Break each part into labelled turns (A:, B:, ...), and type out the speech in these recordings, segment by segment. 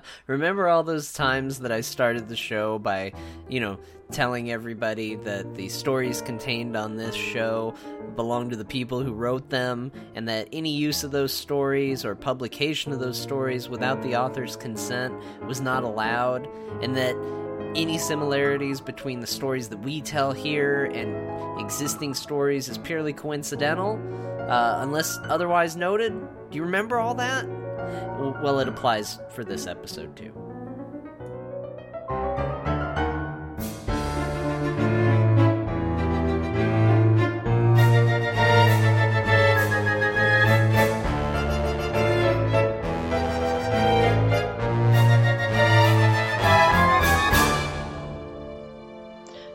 A: Remember all those times that I started the show by, you know, telling everybody that the stories contained on this show belong to the people who wrote them, and that any use of those stories or publication of those stories without the author's consent was not allowed, and that any similarities between the stories that we tell here and existing stories is purely coincidental, uh, unless otherwise noted. Do you remember all that? Well, it applies for this episode too.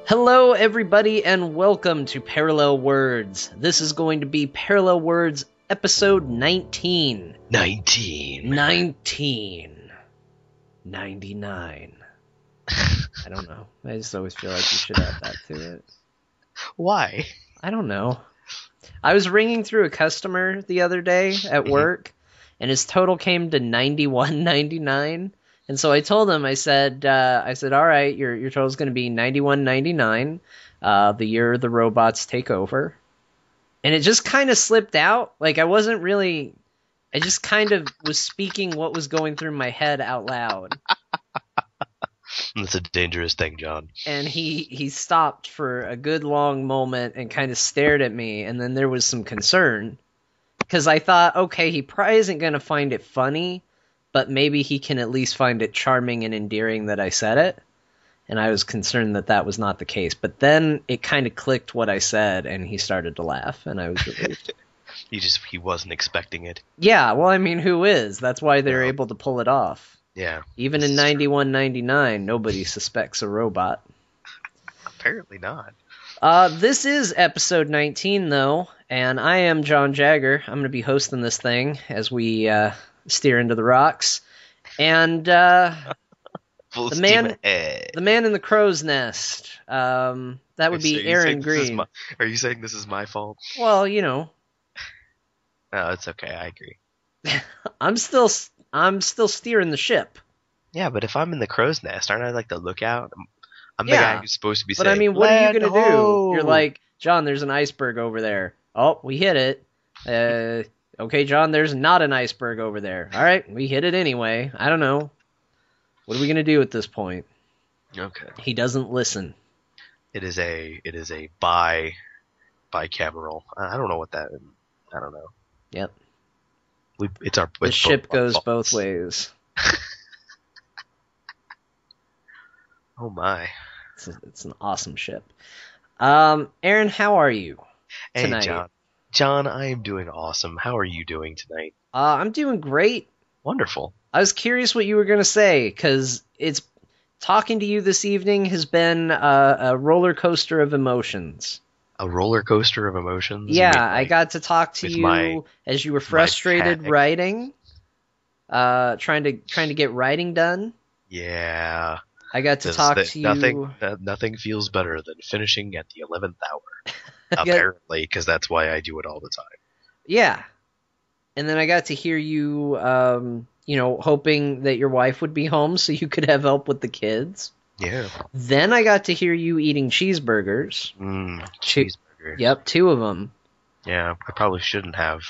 A: Hello, everybody, and welcome to Parallel Words. This is going to be Parallel Words episode 19.
B: 19.
A: 19. 99. I don't know. I just always feel like you should add that to it.
B: Why?
A: I don't know. I was ringing through a customer the other day at
B: Mhm.
A: work, and his total came to 91.99. And so I told him, I said, uh, I said, all right, your your total's going to be 91.99, uh, the year the robots take over. And it just kind of slipped out. Like I wasn't really, I just kind of was speaking what was going through my head out loud.
B: That's a dangerous thing, John.
A: and he he stopped for a good long moment and kind of stared at me and then there was some concern because i thought okay he probably isn't going to find it funny but maybe he can at least find it charming and endearing that i said it and i was concerned that that was not the case but then it kind of clicked what i said and he started to laugh and i was relieved
B: He just he wasn't expecting it.
A: yeah well i mean who is that's why they're
B: Yeah.
A: able to pull it off
B: Yeah.
A: even in
B: is true.
A: 9199 nobody suspects a robot
B: Apparently not.
A: Uh, this is episode 19, though, and I am John Jagger. I'm going to be hosting this thing as we uh, steer into the rocks. And uh,
B: Full
A: The man-
B: ahead.
A: the man in the crow's nest. Um, that would be Aaron
B: saying this is
A: Green.
B: my- are you saying this is my fault?
A: Well, you know,
B: No, it's okay. I agree.
A: I'm still I'm still steering the ship.
B: Yeah, but if I'm in the crow's nest, aren't I like the lookout? I'm, I'm the guy who's supposed to be
A: But
B: saying.
A: I mean, what are you going to do? You're like, John, there's an iceberg over there. Oh, we hit it. Uh, okay, John, there's not an iceberg over there. All right, we hit it anyway. I don't know. What are we going to do at this point?
B: Okay.
A: He doesn't listen.
B: It is a it is a bi bicameral. I don't know what that. I don't know.
A: Yep.
B: We, it's our.
A: The
B: it's
A: ship
B: both
A: goes
B: faults.
A: both ways.
B: Oh my.
A: It's, a- it's an awesome ship. Um, Aaron, how are you? tonight?
B: Hey, John. John, I am doing awesome. How are you doing tonight?
A: Uh, I'm doing great.
B: Wonderful.
A: I was curious what you were going to say because it's talking to you this evening has been a, a roller coaster of emotions.
B: A roller coaster of emotions.
A: Yeah, I got to talk to you
B: my-
A: as you were frustrated writing, uh, trying to trying to get writing done.
B: Yeah.
A: I got to talk
B: that-
A: to you.
B: nothing. nothing feels better than finishing at the eleventh hour. Apparently, because that's why I do it all the time.
A: Yeah. And then I got to hear you, um, you know, hoping that your wife would be home so you could have help with the kids.
B: Yeah.
A: Then I got to hear you eating cheeseburgers.
B: Mm,
A: Che-
B: cheeseburger.
A: Yep, two of them.
B: Yeah, I probably shouldn't have,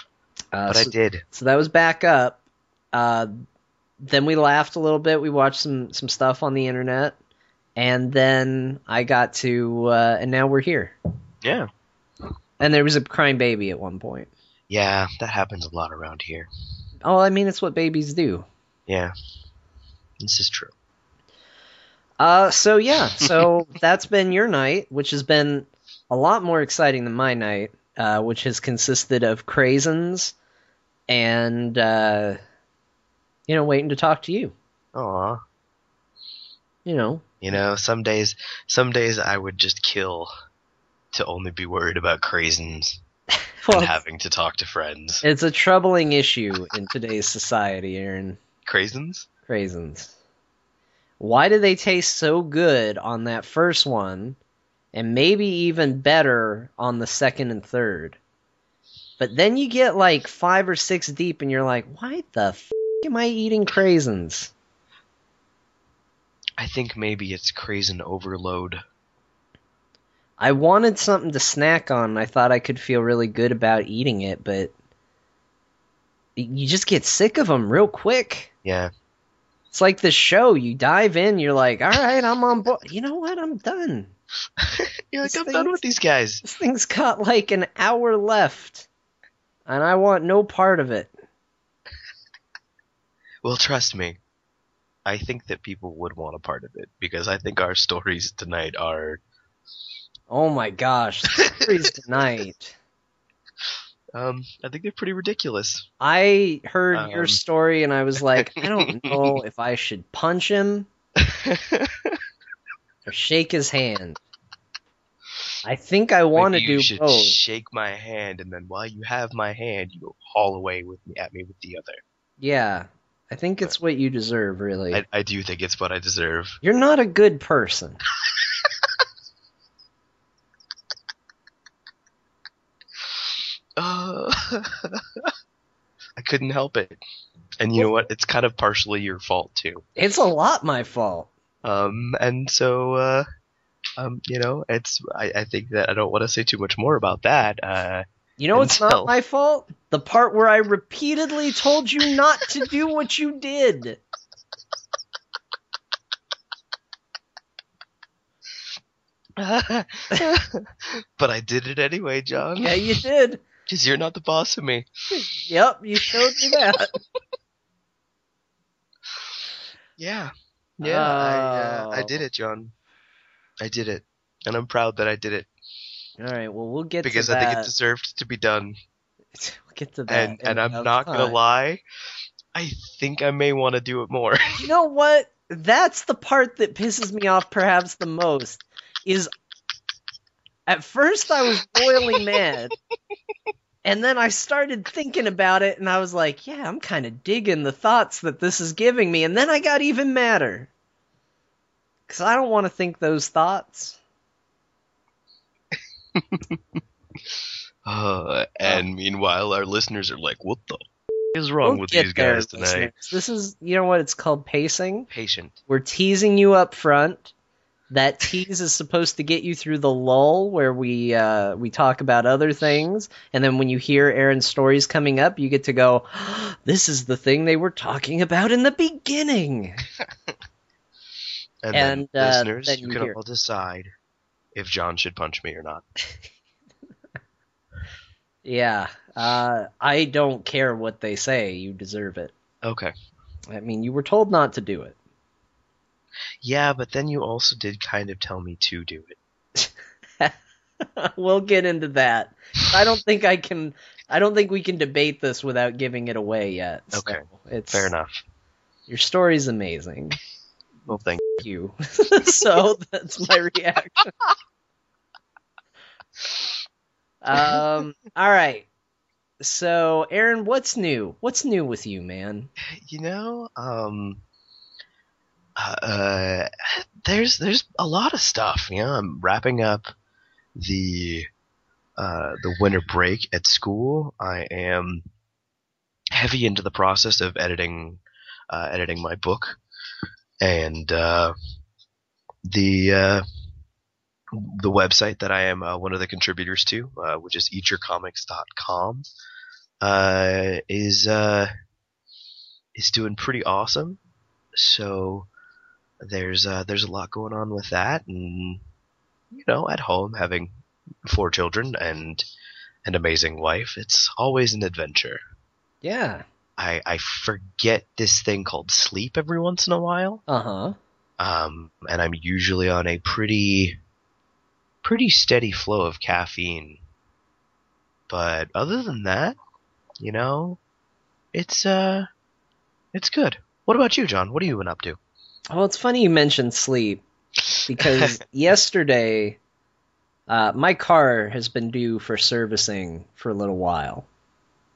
A: Uh,
B: but
A: so,
B: I did.
A: so that was back up. Uh, then we laughed a little bit. We watched some some stuff on the internet, and then I got to, uh, and now we're here.
B: Yeah.
A: And there was a crying baby at one point.
B: Yeah, that happens a lot around here.
A: Oh, I mean, it's what babies do.
B: Yeah. This is true.
A: Uh, so yeah, so that's been your night, which has been a lot more exciting than my night, uh, which has consisted of craisins and uh, you know waiting to talk to you.
B: Aw.
A: You know,
B: You know, some days, some days I would just kill to only be worried about craisins
A: well,
B: and having to talk to friends.
A: it's a troubling issue in today's society, Aaron.
B: Craisins?
A: Craisins. Why do they taste so good on that first one, and maybe even better on the second and third? But then you get like five or six deep, and you're like, why the f am I eating craisins?
B: I think maybe it's Craisin Overload.
A: I wanted something to snack on. I thought I could feel really good about eating it, but you just get sick of them real quick.
B: Yeah.
A: It's like the show. You dive in, you're like, all right, I'm on board. You know what? I'm done.
B: You're like,
A: This
B: I'm done with these guys.
A: This thing's got like an hour left, and I want no part of it.
B: Well, trust me. I think that people would want a part of it because I think our stories tonight are
A: Oh my gosh, stories tonight.
B: um I think they're pretty ridiculous.
A: I heard your
B: Um.
A: story and I was like, I don't know if I should punch him or shake his hand. I think I want to do
B: should
A: both.
B: shake my hand and then while you have my hand you haul away with me at me with the other.
A: Yeah, I think it's what you deserve, really.
B: I, I do think it's what I deserve.
A: You're not a good person.
B: Uh, I couldn't help it. And you know what? It's kind of partially your fault too.
A: It's a lot my fault.
B: Um, and so, uh, um, you know, it's, I, I think that I don't want to say too much more about that. Uh,
A: You know it's not my fault? The part where I repeatedly told you not to do what you did.
B: but I did it anyway, John.
A: Yeah, you did.
B: Because you're not the boss of me.
A: Yep, you showed me that.
B: Yeah. Yeah, I, uh, I
A: Oh.
B: did it, John. I did it. And I'm proud that I did it.
A: All right, well we'll get
B: Because I think it deserved to be done.
A: we'll get to that.
B: And, and I'm
A: no
B: not gonna lie. I think I may want to do it more.
A: You know what? That's the part that pisses me off perhaps the most. Is at first I was boiling mad. And then I started thinking about it and I was like, yeah, I'm kind of digging the thoughts that this is giving me. And then I got even madder. Cuz I don't want to think those thoughts.
B: Uh, and meanwhile, our listeners are like, what the f- is wrong
A: We'll
B: with
A: get
B: these
A: there,
B: guys tonight?
A: listeners. This is, you know what it's called pacing.
B: Patient.
A: We're teasing you up front. That tease is supposed to get you through the lull where we uh, we talk about other things, and then when you hear Aaron's stories coming up, you get to go, "This is the thing they were talking about in the beginning."
B: And,
A: And,
B: then,
A: uh,
B: listeners,
A: then
B: you
A: you
B: can
A: hear-
B: all decide if John should punch me or not.
A: Yeah, uh, I don't care what they say. You deserve it.
B: Okay.
A: I mean, you were told not to do it.
B: Yeah, but then you also did kind of tell me to do it.
A: we'll get into that. I don't think I can. I don't think we can debate this without giving it away yet. so
B: Okay,
A: it's
B: Fair enough.
A: Your story's amazing.
B: Well, thank
A: you. so that's my reaction. Um. All right. So, Aaron, what's new? What's new with you, man?
B: you know, um, uh, there's there's a lot of stuff. You know, I'm wrapping up the uh, the winter break at school. I am heavy into the process of editing uh, editing my book, and uh, the uh, the website that I am uh, one of the contributors to, which is eatyourcomics.com, uh, is is doing pretty awesome. So there's uh, there's a lot going on with that, and you know, at home having four children and an amazing wife, it's always an adventure.
A: Yeah.
B: I I forget this thing called sleep every once in a while,
A: Uh huh.
B: um, and I'm usually on a pretty pretty steady flow of caffeine. But other than that, you know, it's uh, it's good. What about you, John? What have you been up to?
A: Well, it's funny you mentioned sleep because yesterday, uh, my car has been due for servicing for a little while,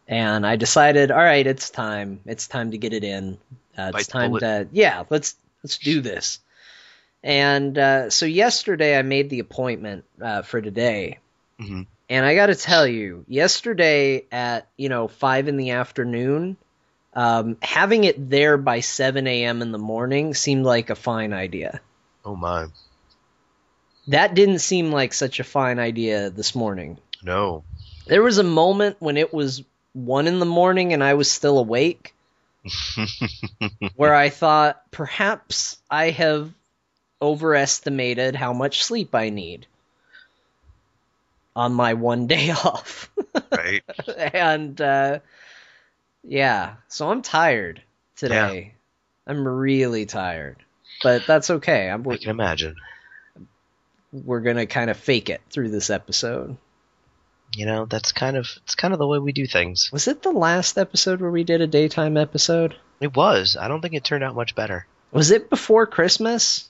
A: and I decided, all right, it's time. It's time to get it in. Uh, it's time to yeah, let's let's do this. And uh, so yesterday, I made the appointment uh, for today,
B: hmm
A: and I got to tell you, yesterday at you know five in the afternoon, Um, having it there by 7 a.m. in the morning seemed like a fine idea.
B: Oh my.
A: That didn't seem like such a fine idea this morning.
B: No.
A: There was a moment when it was 1 in the morning and I was still awake where I thought perhaps I have overestimated how much sleep I need on my one day off.
B: right.
A: and uh, yeah, so I'm tired today. I'm really tired, but that's okay. I'm,
B: I can imagine.
A: we're gonna kind of fake it through this episode.
B: You know, that's kind of it's kind of the way we do things.
A: Was it the last episode where we did a daytime episode?
B: It was. I don't think it turned out much better.
A: Was it before Christmas?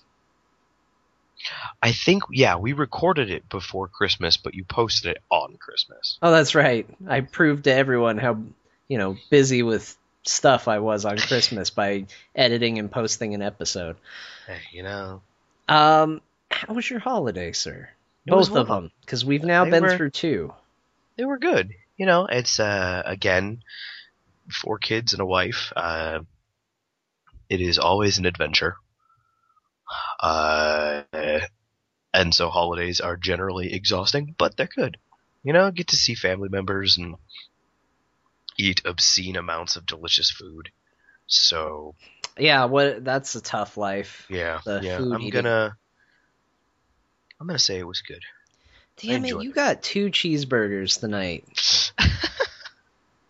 B: I think yeah, we recorded it before Christmas, but you posted it on Christmas.
A: Oh, that's right. I proved to everyone how you know busy with stuff I was on Christmas by editing and posting an episode.
B: Hey, you know.
A: Um, how was your holiday, sir?
B: It
A: Both of them, because we've now
B: They
A: been
B: were-
A: through two.
B: They were good. You know, it's uh again four kids and a wife. Uh it is always an adventure. Uh and so holidays are generally exhausting, but they're good. You know, get to see family members and eat obscene amounts of delicious food. So,
A: Yeah, what? That's a tough life.
B: yeah,
A: The
B: yeah,
A: food
B: I'm
A: eating.
B: gonna I'm gonna say it was good.
A: Damn it, you
B: it.
A: got two cheeseburgers tonight.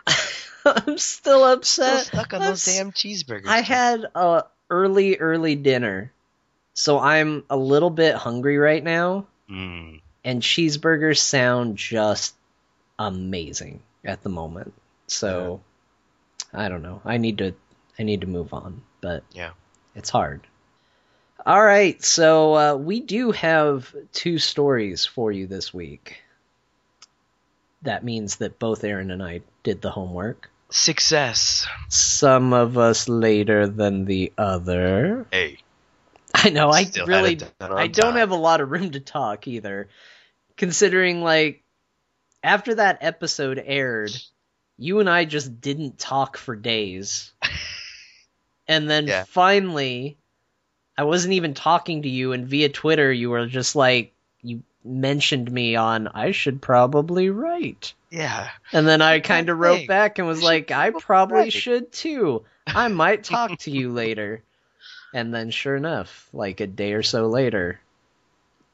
A: I'm still upset.
B: Still stuck on
A: I'm
B: those damn cheeseburgers.
A: I had a early, early dinner, so I'm a little bit hungry right now.
B: Mm.
A: And cheeseburgers sound just amazing at the moment. So I don't know. I need to. I need to move on, but
B: Yeah.
A: it's hard. All right, so uh, we do have two stories for you this week. That means that both Aaron and I did the homework.
B: Success.
A: Some of us later than the other.
B: Hey,
A: I know. I
B: Still
A: really. I don't
B: time.
A: have a lot of room to talk either, considering like after that episode aired, you and I just didn't talk for days, and then
B: Yeah.
A: finally, I wasn't even talking to you, and via Twitter, you were just like you mentioned me on I should probably write.
B: yeah.
A: And then I kind of wrote back and was like, I
B: probably write."
A: should too. I might talk to you later. And then, sure enough, like a day or so later,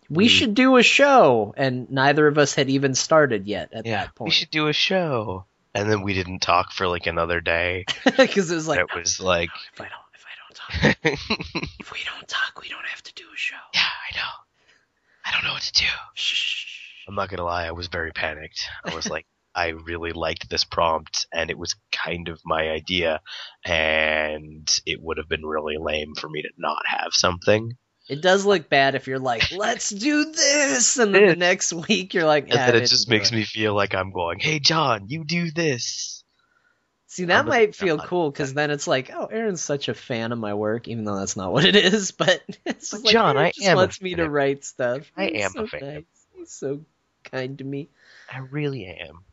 A: we
B: We-
A: should do a show. And neither of us had even started yet at
B: Yeah.
A: that point.
B: We should do a show. And then we didn't talk for like another day.
A: Because it was like,
B: it was like, oh,
A: if I don't, if I don't talk, if we don't talk, we don't have to do a show.
B: Yeah, I know. I don't know what to do.
A: Shh.
B: I'm not gonna lie, I was very panicked. I was like, I really liked this prompt, and it was kind of my idea, and it would have been really lame for me to not have something.
A: It does look bad if you're like, let's do this, and then the next week you're like,
B: And
A: "Ah,
B: then it just makes me feel like I'm going, "Hey, John, you do this."
A: See, that
B: I'm a-
A: might feel
B: I'm-
A: cool because then it's like, oh, Aaron's such a fan of my work, even though that's not what it is. But it's
B: But
A: like,
B: John,
A: Aaron
B: I
A: just
B: am a
A: wants me to write stuff.
B: I
A: He's
B: am
A: so
B: a fan.
A: Nice. He's so kind to me.
B: I really am.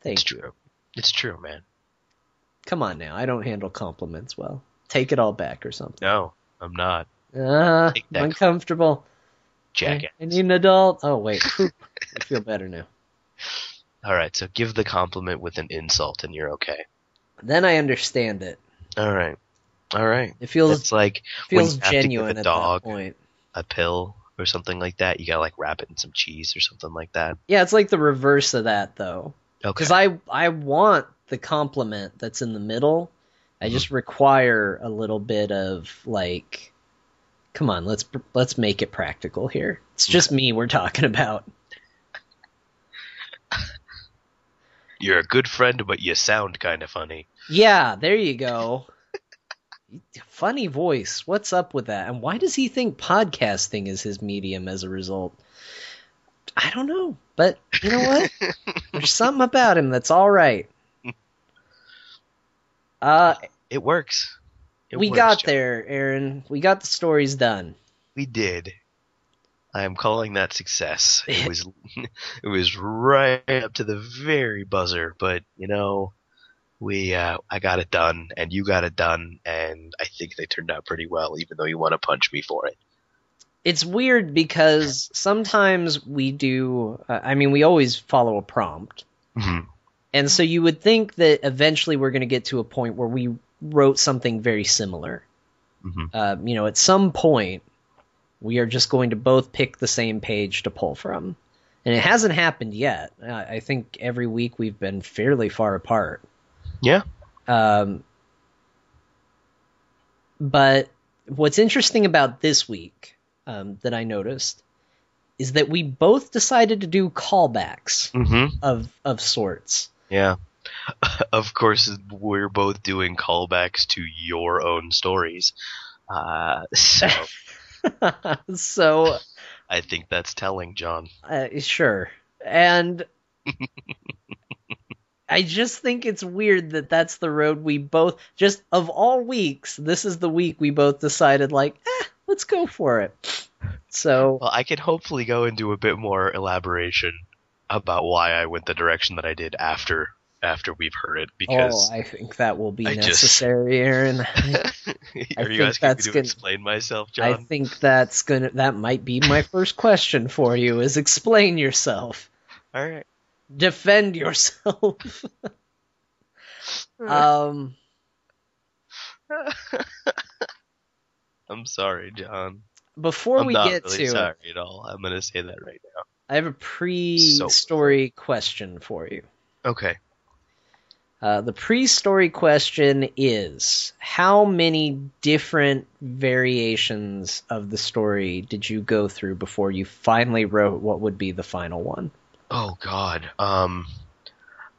A: Thank
B: it's
A: you.
B: true. It's true, man.
A: Come on now, I don't handle compliments well. Take it all back or something.
B: No, I'm not.
A: Ah,
B: that
A: uncomfortable.
B: Jackass.
A: I, I need an adult. Oh wait. I feel better now.
B: All right, so give the compliment with an insult, and you're okay.
A: Then I understand it.
B: All right, all right.
A: It feels
B: It's like
A: feels
B: you have to give
A: genuine
B: a
A: at
B: dog
A: that point.
B: a pill or something like that. You gotta like wrap it in some cheese or something like that.
A: Yeah, it's like the reverse of that though.
B: Okay.
A: because I I want the compliment that's in the middle. I
B: Mm-hmm.
A: just require a little bit of like, come on, let's let's make it practical here. It's just me we're talking about.
B: You're a good friend, but you sound kind of funny.
A: Yeah, there you go. Funny voice. What's up with that? And why does he think podcasting is his medium as a result? I don't know, but you know what? There's something about him that's all right. Uh,
B: It works. It
A: we
B: works,
A: got
B: John.
A: there, Aaron. We got the stories done.
B: We did. I am calling that success. It was, it was right up to the very buzzer, but you know, we uh, I got it done, and you got it done, and I think they turned out pretty well, even though you want to punch me for it.
A: It's weird because sometimes we do. Uh, I mean, we always follow a prompt,
B: Mhm.
A: and so you would think that eventually we're going to get to a point where we wrote something very similar.
B: Mhm.
A: Uh, you know, at some point, we are just going to both pick the same page to pull from, and it hasn't happened yet. Uh, I think every week we've been fairly far apart.
B: Yeah.
A: Um, but what's interesting about this week um, that I noticed is that we both decided to do callbacks
B: Mm-hmm.
A: of of sorts.
B: Yeah. of course, we're both doing callbacks to your own stories. Uh, so
A: so
B: I think that's telling, John.
A: uh, sure, and I just think it's weird that that's the road we both just of all weeks. This is the week we both decided like, eh, let's go for it. So
B: Well, I can hopefully go into a bit more elaboration about why I went the direction that I did after after we've heard it because
A: oh, I think that will be
B: I just-
A: necessary, Aaron. I,
B: are
A: think
B: you asking me to
A: gonna-
B: explain myself, John?
A: I think that's gonna that might be my first question for you is explain yourself.
B: All right.
A: Defend yourself. um
B: I'm sorry, John.
A: before
B: I'm
A: we
B: not
A: get
B: really
A: to
B: sorry at all. I'm gonna say that right now.
A: I have a pre-story question for you.
B: Okay.
A: Uh, the pre-story question is: How many different variations of the story did you go through before you finally wrote what would be the final one?
B: Oh God. Um,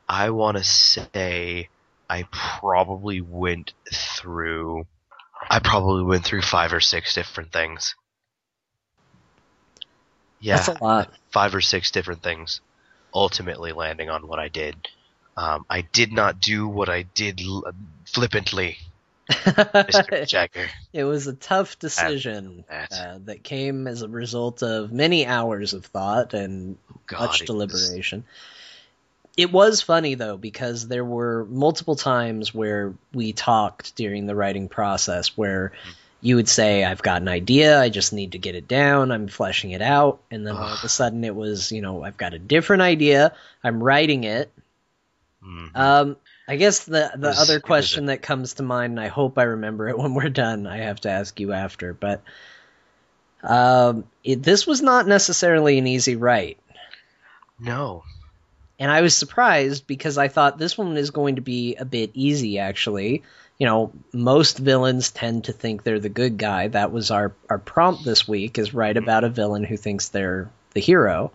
B: I want to say I probably went through. I probably went through five or six different things. Yeah,
A: That's a lot.
B: five or six different things, ultimately landing on what I did. Um, I did not do what I did l- flippantly, Mr. Jagger.
A: it was a tough decision
B: that.
A: uh, that came as a result of many hours of thought and
B: God,
A: much
B: it was-
A: deliberation. It was funny though because there were multiple times where we talked during the writing process where you would say, "I've got an idea, I just need to get it down, I'm fleshing it out," and then all of a sudden it was, you know, I've got a different idea, I'm writing it.
B: Mhm.
A: Um, I guess the the other question that comes to mind, and I hope I remember it when we're done. I have to ask you after, but um, it, this was not necessarily an easy write.
B: no.
A: And I was surprised because I thought this one is going to be a bit easy, actually. You know, most villains tend to think they're the good guy. That was our, our prompt this week, is write about a villain who thinks they're the hero.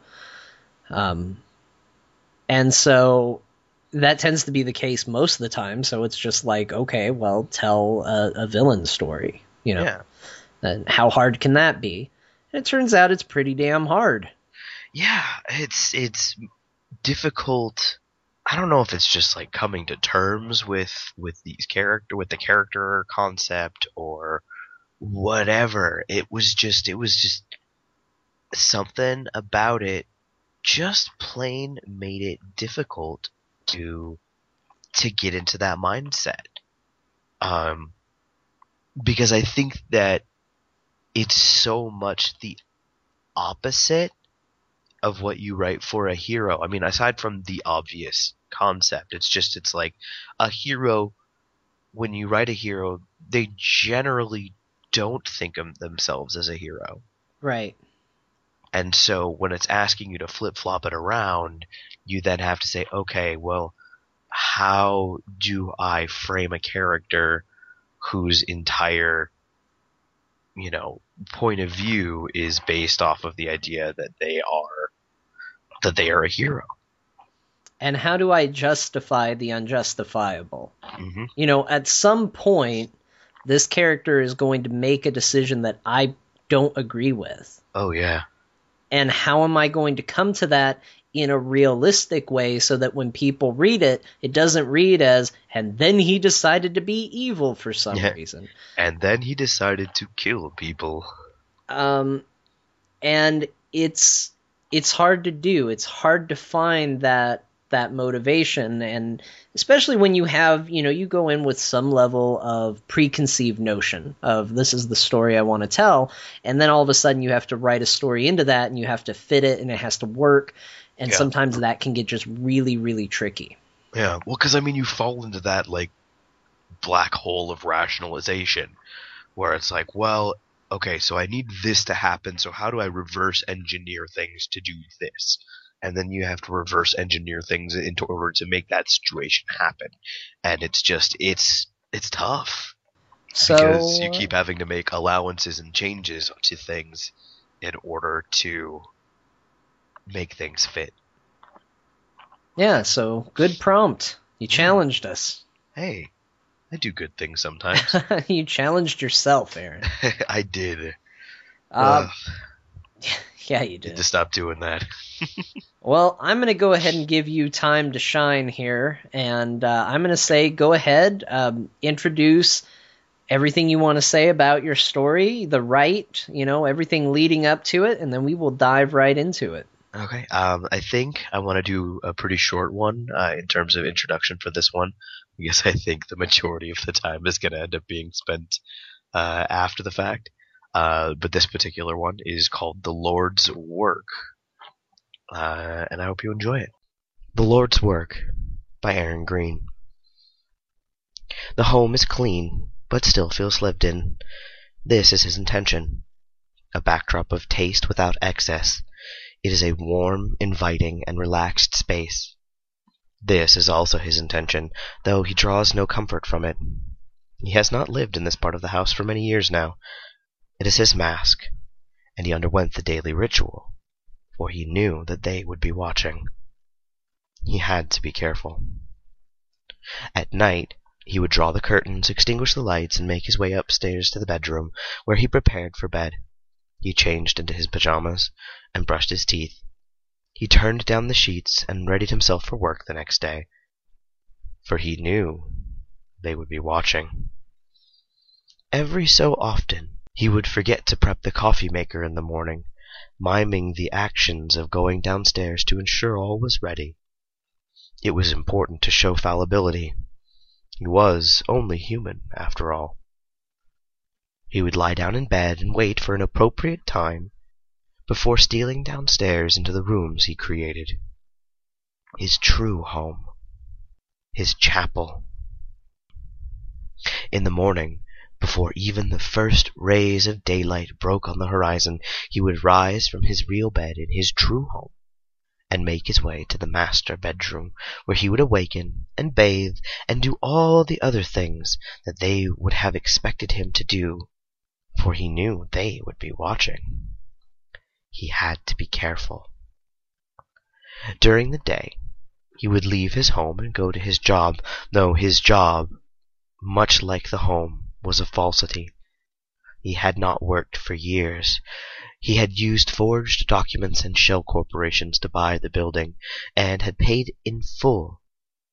A: Um, and so that tends to be the case most of the time. So it's just like, okay, well, tell a, a villain story. You know,
B: Yeah.
A: and how hard can that be? And it turns out it's pretty damn hard.
B: yeah it's it's difficult i don't know if it's just like coming to terms with with these character with the character concept or whatever it was just it was just something about it just plain made it difficult to to get into that mindset um because i think that it's so much the opposite of what you write for a hero. I mean, aside from the obvious concept, it's just it's like a hero. When you write a hero, they generally don't think of themselves as a hero,
A: Right.
B: And so when it's asking you to flip flop it around, you then have to say, okay, well, how do I frame a character whose entire you know point of view is based off of the idea that they are that they are a hero.
A: And how do I justify the unjustifiable?
B: hmm
A: You know, at some point, this character is going to make a decision that I don't agree with.
B: Oh yeah,
A: And how am I going to come to that in a realistic way so that when people read it, it doesn't read as, and then he decided to be evil for some
B: Yeah.
A: reason.
B: and then he decided to kill people.
A: um, and it's it's hard to do. It's hard to find that that motivation. And especially when you have you know you go in with some level of preconceived notion of this is the story i want to tell. And then all of a sudden you have to write a story into that and you have to fit it and it has to work. And
B: Yeah.
A: sometimes that can get just really really tricky.
B: Yeah, well, because I mean, you fall into that like black hole of rationalization, where it's like, well, okay, so I need this to happen, so how do I reverse engineer things to do this? And then you have to reverse engineer things into order to make that situation happen, and it's just it's it's tough
A: so
B: because you keep having to make allowances and changes to things in order to make things fit.
A: yeah so good prompt you challenged us
B: Hey, I do good things sometimes.
A: you challenged yourself aaron
B: I did.
A: uh, yeah you
B: need
A: did
B: to stop doing that.
A: Well, I'm going to go ahead and give you time to shine here, and uh, I'm going to say go ahead, um, introduce everything you want to say about your story, the right, you know, everything leading up to it, and then we will dive right into it.
B: Okay. Um, I think I want to do a pretty short one uh, in terms of introduction for this one, because I think the majority of the time is going to end up being spent uh, after the fact. Uh, but this particular one is called "The Lord's Work," uh, and I hope you enjoy it. "The Lord's Work" by Aaron Green. The home is clean, but still feels lived in. This is his intention. A backdrop of taste without excess. It is a warm, inviting, and relaxed space. This is also his intention, though he draws no comfort from it. He has not lived in this part of the house for many years now. It is his mask, and he underwent the daily ritual, for he knew that they would be watching. He had to be careful. At night, he would draw the curtains, extinguish the lights, and make his way upstairs to the bedroom, where he prepared for bed. He changed into his pajamas and brushed his teeth. He turned down the sheets and readied himself for work the next day, for he knew they would be watching. Every so often, he would forget to prep the coffee maker in the morning, miming the actions of going downstairs to ensure all was ready. It was important to show fallibility. He was only human, after all. He would lie down in bed and wait for an appropriate time before stealing downstairs into the rooms he created. His true home. His chapel. In the morning, before even the first rays of daylight broke on the horizon, he would rise from his real bed in his true home and make his way to the master bedroom, where he would awaken and bathe and do all the other things that they would have expected him to do, for he knew they would be watching. He had to be careful. During the day, he would leave his home and go to his job, though his job, much like the home, was a falsity. He had not worked for years. He had used forged documents and shell corporations to buy the building, and had paid in full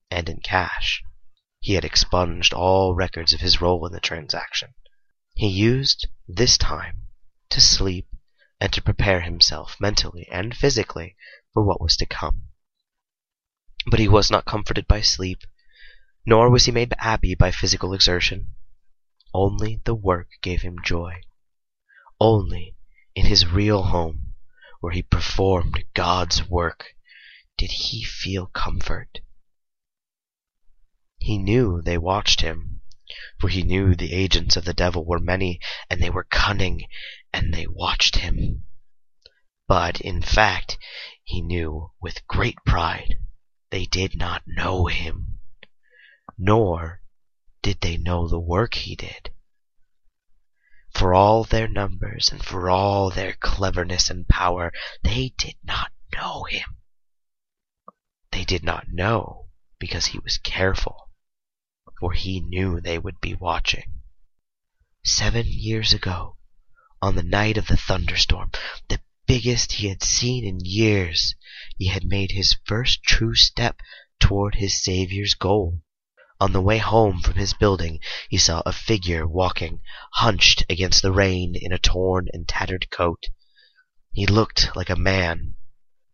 B: and in cash. He had expunged all records of his role in the transaction. He used this time to sleep and to prepare himself mentally and physically for what was to come. But he was not comforted by sleep, nor was he made happy by physical exertion. Only the work gave him joy. Only in his real home, where he performed God's work, did he feel comfort. He knew they watched him, for he knew the agents of the devil were many, and they were cunning, and they watched him. But, in fact, he knew with great pride they did not know him, nor did they know the work he did. For all their numbers and for all their cleverness and power, they did not know him. They did not know because he was careful, for he knew they would be watching. Seven years ago, on the night of the thunderstorm, the biggest he had seen in years, he had made his first true step toward his Savior's goal. On the way home from his building, he saw a figure walking, hunched against the rain in a torn and tattered coat. He looked like a man,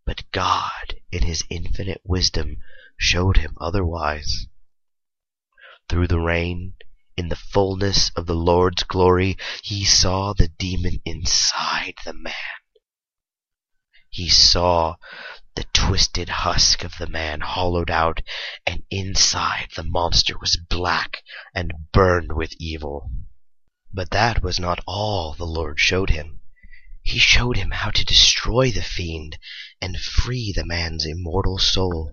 B: But God, in his infinite wisdom, showed him otherwise. Through the rain, in the fullness of the Lord's glory, he saw the demon inside the man. He saw the twisted husk of the man hollowed out, and inside the monster was black and burned with evil. But that was not all the Lord showed him. He showed him how to destroy the fiend and free the man's immortal soul.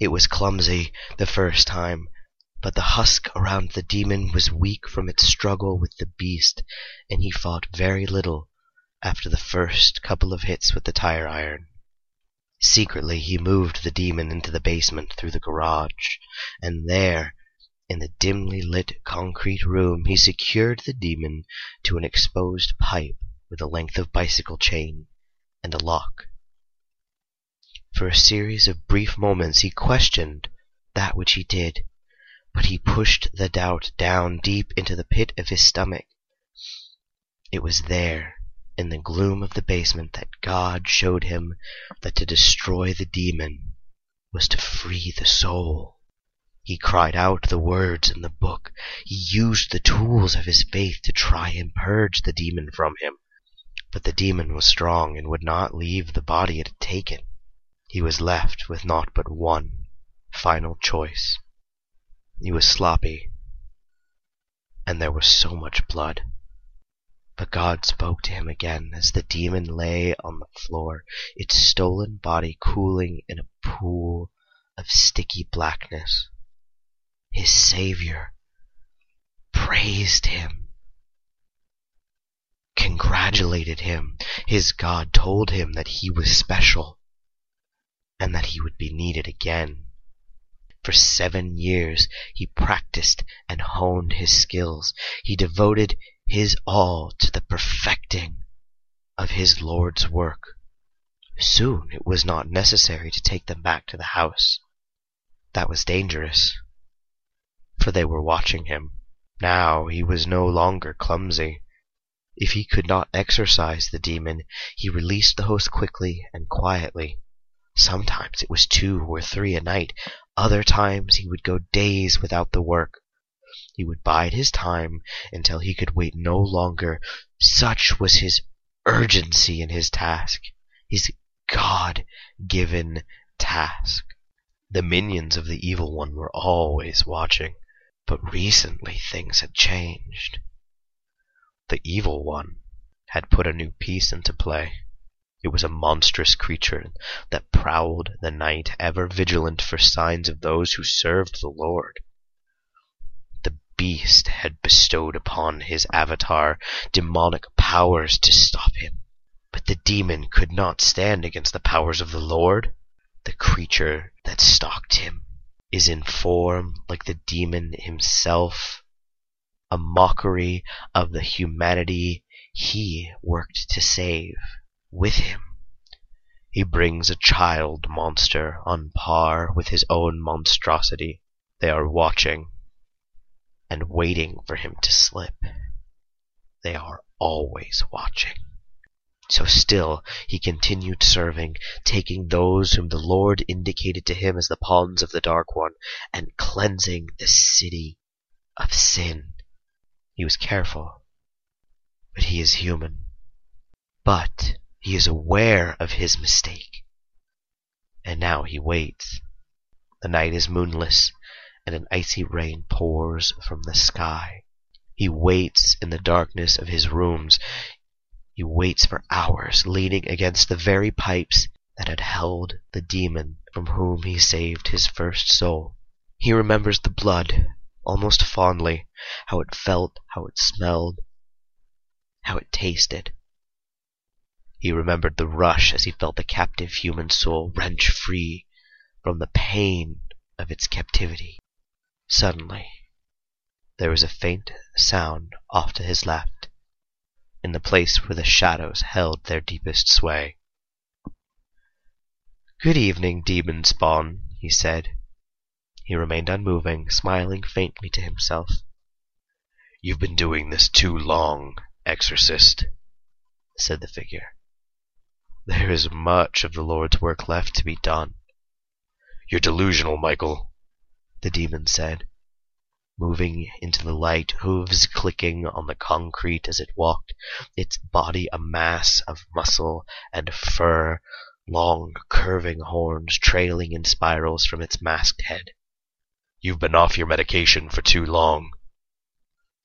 B: It was clumsy the first time, but the husk around the demon was weak from its struggle with the beast, and he fought very little after the first couple of hits with the tire iron. Secretly he moved the demon into the basement through the garage, and there, in the dimly lit concrete room, he secured the demon to an exposed pipe with a length of bicycle chain and a lock. For a series of brief moments he questioned that which he did, but he pushed the doubt down deep into the pit of his stomach. It was there, in the gloom of the basement, that God showed him that to destroy the demon was to free the soul. He cried out the words in the book. He used the tools of his faith to try and purge the demon from him. But the demon was strong and would not leave the body it had taken. He was left with naught but one final choice. He was sloppy, and there was so much blood. But God spoke to him again as the demon lay on the floor, its stolen body cooling in a pool of sticky blackness. His Savior praised him, congratulated him. His God told him that he was special and that he would be needed again. For seven years he practiced and honed his skills. He devoted his all to the perfecting of his Lord's work. Soon it was not necessary to take them back to the house. That was dangerous, for they were watching him. Now he was no longer clumsy. If he could not exorcise the demon, he released the host quickly and quietly. Sometimes it was two or three a night. Other times he would go days without the work. He would bide his time until he could wait no longer. Such was his urgency in his task, his God given task. The minions of the evil one were always watching, but recently things had changed. The evil one had put a new piece into play. It was a monstrous creature that prowled the night, ever vigilant for signs of those who served the Lord. Beast had bestowed upon his avatar demonic powers to stop him. But the demon could not stand against the powers of the Lord. The creature that stalked him is in form like the demon himself, a mockery of the humanity he worked to save with him. He brings a child monster on par with his own monstrosity. They are watching and waiting for him to slip. They are always watching. So still he continued serving, taking those whom the Lord indicated to him as the pawns of the Dark One, and cleansing the city of sin. He was careful, but he is human. But he is aware of his mistake. And now he waits. The night is moonless, and an icy rain pours from the sky. He waits in the darkness of his rooms. He waits for hours, leaning against the very pipes that had held the demon from whom he saved his first soul. He remembers the blood, almost fondly, how it felt, how it smelled, how it tasted. He remembered the rush as he felt the captive human soul wrench free from the pain of its captivity. Suddenly, there was a faint sound off to his left, in the place where the shadows held their deepest sway. Good evening, demon spawn, he said. He remained unmoving, smiling faintly to himself. You've been doing this too long, exorcist, said the figure. There is much of the Lord's work left to be done. You're delusional, Michael, the demon said, moving into the light, hooves clicking on the concrete as it walked, its body a mass of muscle and fur, long curving horns trailing in spirals from its masked head. You've been off your medication for too long.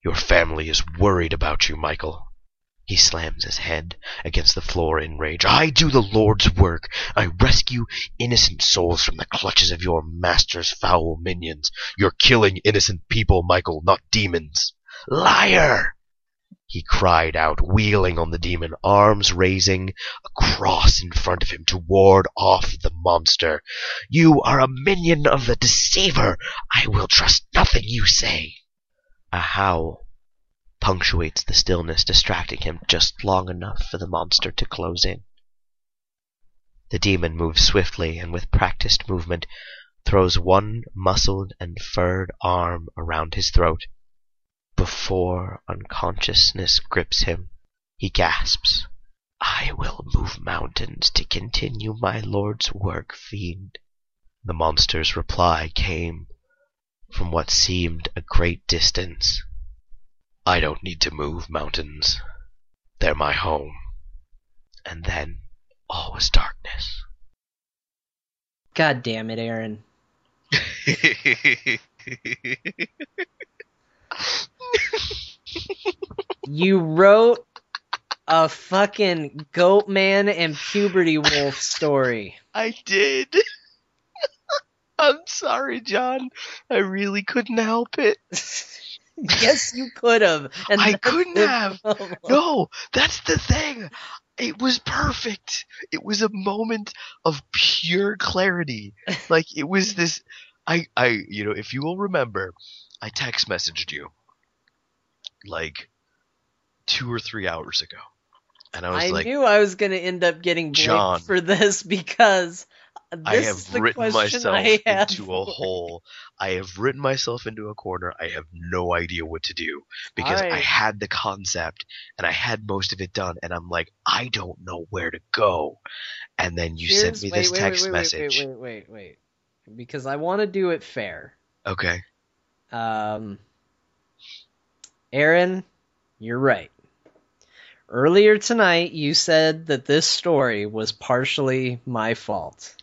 B: Your family is worried about you, Michael. He slams his head against the floor in rage. I do the Lord's work. I rescue innocent souls from the clutches of your master's foul minions. You're killing innocent people, Michael, not demons. Liar! He cried out, wheeling on the demon, arms raising a cross in front of him to ward off the monster. You are a minion of the deceiver. I will trust nothing you say. A howl punctuates the stillness, distracting him just long enough for the monster to close in. The demon moves swiftly and with practiced movement throws one muscled and furred arm around his throat. Before unconsciousness grips him, he gasps, I will move mountains to continue my lord's work, fiend. The monster's reply came from what seemed a great distance. I don't need to move mountains. They're my home. And then all was darkness.
A: God damn it, Aaron. You wrote a fucking goat man and puberty wolf story.
B: I did. I'm sorry, John. I really couldn't help it.
A: yes, you could have. And
B: I couldn't have.
A: problem.
B: No, that's the thing. It was perfect. It was a moment of pure clarity. Like it was this I I you know, if you will remember, I text messaged you like 2 or 3 hours ago. And I was
A: I
B: like I
A: knew I was going to end up getting
B: John,
A: for this because this
B: I have written myself into a hole. I have written myself into a corner. I have no idea what to do because I had the concept and I had most of it done, and I'm like, I don't know where to go. And then you sent me
A: wait,
B: this
A: wait,
B: text
A: wait,
B: message.
A: Wait, wait, wait, wait. Because I want to do it fair.
B: Okay.
A: Um, Aaron, you're right. Earlier tonight, you said that this story was partially my fault.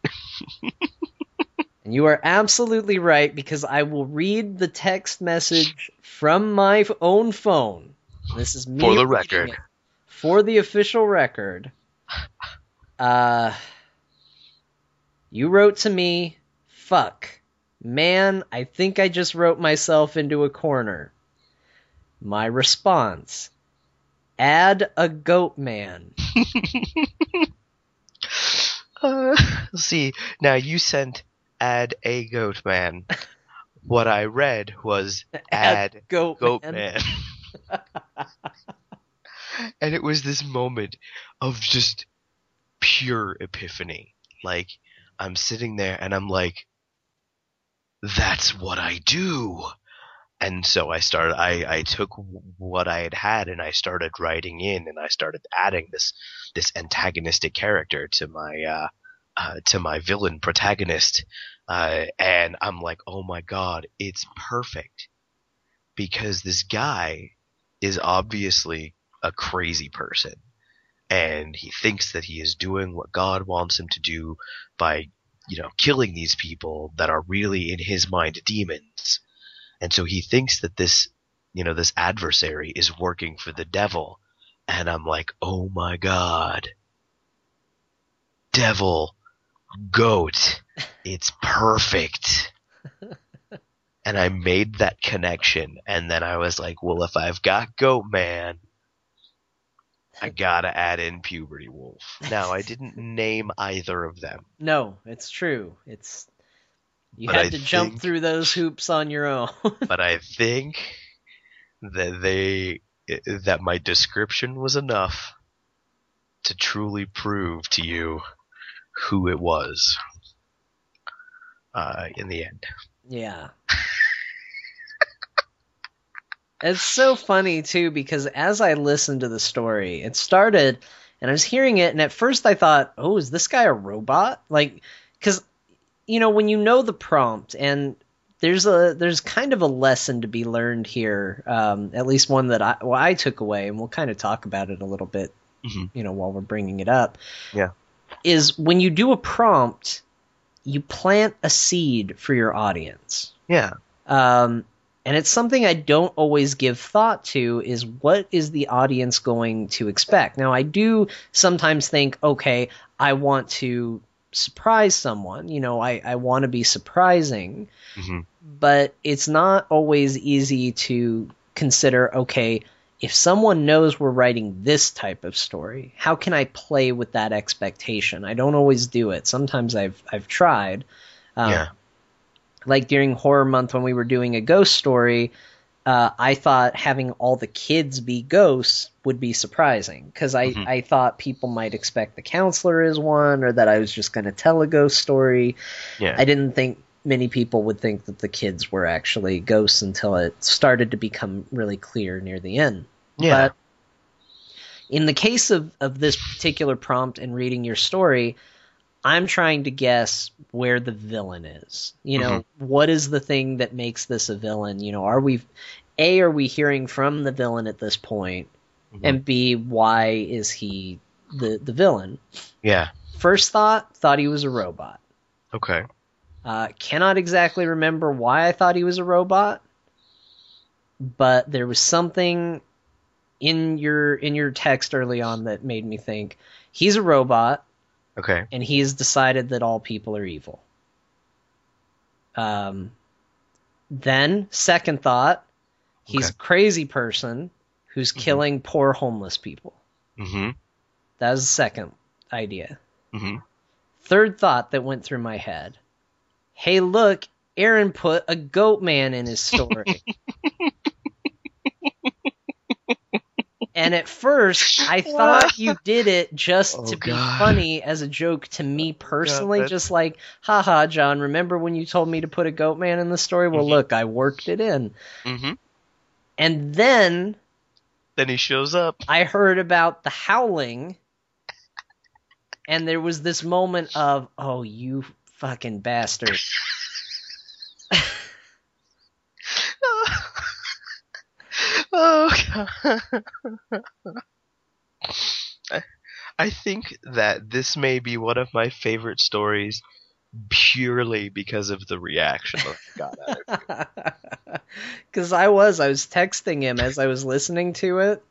A: and you are absolutely right because I will read the text message from my own phone. This is me
B: For the record.
A: For the official record. Uh, you wrote to me, fuck. Man, I think I just wrote myself into a corner. My response Add a goat man.
B: Uh, see, now you sent add a goat man. What I read was add
A: goat,
B: goat
A: man.
B: man. and it was this moment of just pure epiphany. Like I'm sitting there and I'm like, that's what I do. And so I started. I I took what I had had and I started writing in and I started adding this this antagonistic character to my uh, uh to my villain protagonist. Uh, and I'm like, oh my god, it's perfect because this guy is obviously a crazy person and he thinks that he is doing what God wants him to do by you know killing these people that are really in his mind demons and so he thinks that this you know this adversary is working for the devil. And I'm like oh my god. Devil goat. It's perfect. And I made that connection. And then I was like well if I've got goat man I gotta add in puberty wolf. Now I didn't name either of them.
A: No, it's true. It's you
B: But
A: had
B: I
A: to jump
B: think-
A: through those hoops on your own.
B: but I think that they that my description was enough to truly prove to you who it was uh, in the end.
A: Yeah. it's so funny too because as I listened to the story, it started and I was hearing it, and at first I thought, "Oh, is this guy a robot?" Like, because you know when you know the prompt, and there's a there's kind of a lesson to be learned here, um, at least one that I well I took away, and we'll kind of talk about it a little bit,
B: Mhm.
A: you know, while we're bringing it up.
B: Yeah.
A: is when you do a prompt, you plant a seed for your audience.
B: Yeah.
A: Um, and it's something I don't always give thought to is what is the audience going to expect? Now, I do sometimes think, okay, I want to surprise someone. You know, I, I want to be surprising,
B: hmm
A: but it's not always easy to consider, okay, if someone knows we're writing this type of story, how can I play with that expectation? I don't always do it. Sometimes I've I've tried. Um,
B: yeah.
A: like during horror month when we were doing a ghost story uh, i thought having all the kids be ghosts would be surprising because I,
B: Mhm.
A: I thought people might expect the counselor as one or that i was just going to tell a ghost story
B: Yeah.
A: i didn't think many people would think that the kids were actually ghosts until it started to become really clear near the end
B: yeah.
A: but in the case of, of this particular prompt and reading your story, I'm trying to guess where the villain is. You know, what is the thing that makes this a villain? You know, are we A, are we hearing from the villain at this point?
B: Mhm.
A: And B, why is he the, the villain?
B: yeah.
A: First thought, thought he was a robot.
B: Okay.
A: Uh, cannot exactly remember why I thought he was a robot, but there was something in your in your text early on that made me think he's a robot
B: Okay.
A: and he has decided that all people are evil. Um, then second thought, he's
B: Okay.
A: a crazy person who's
B: Mhm.
A: killing poor homeless people.
B: hmm
A: That was the second idea.
B: hmm
A: Third thought that went through my head. Hey, look, Aaron put a goat man in his story. And at first, I thought you did it just
B: Oh,
A: to be
B: God.
A: funny as a joke to me personally,
B: that's-
A: just like, haha, John, remember when you told me to put a goat man in the story? Well,
B: Mhm.
A: look, I worked it in.
B: hmm
A: And then
B: Then he shows up.
A: I heard about the howling, and there was this moment of, oh, you fucking bastard.
B: oh god. I- I think that this may be one of my favorite stories purely because of the reaction that I got out of it.
A: Because I was, I was texting him as I was listening to it,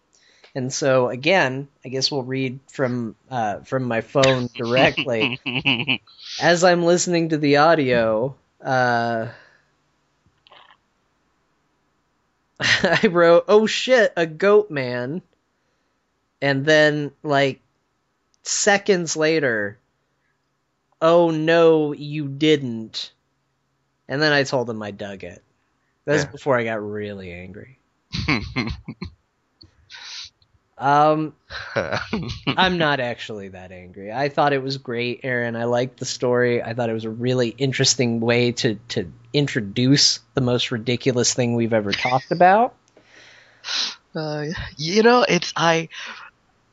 A: and so again, I guess we'll read from uh, from my phone directly as I'm listening to the audio. Uh, I wrote, "Oh shit, a goat man," and then like seconds later, "Oh no, you didn't," and then I told him I dug it. That's
B: Yeah.
A: before I got really angry. Um, I'm not actually that angry. I thought it was great, Aaron. I liked the story. I thought it was a really interesting way to to introduce the most ridiculous thing we've ever talked about.
B: Uh, you know, it's I,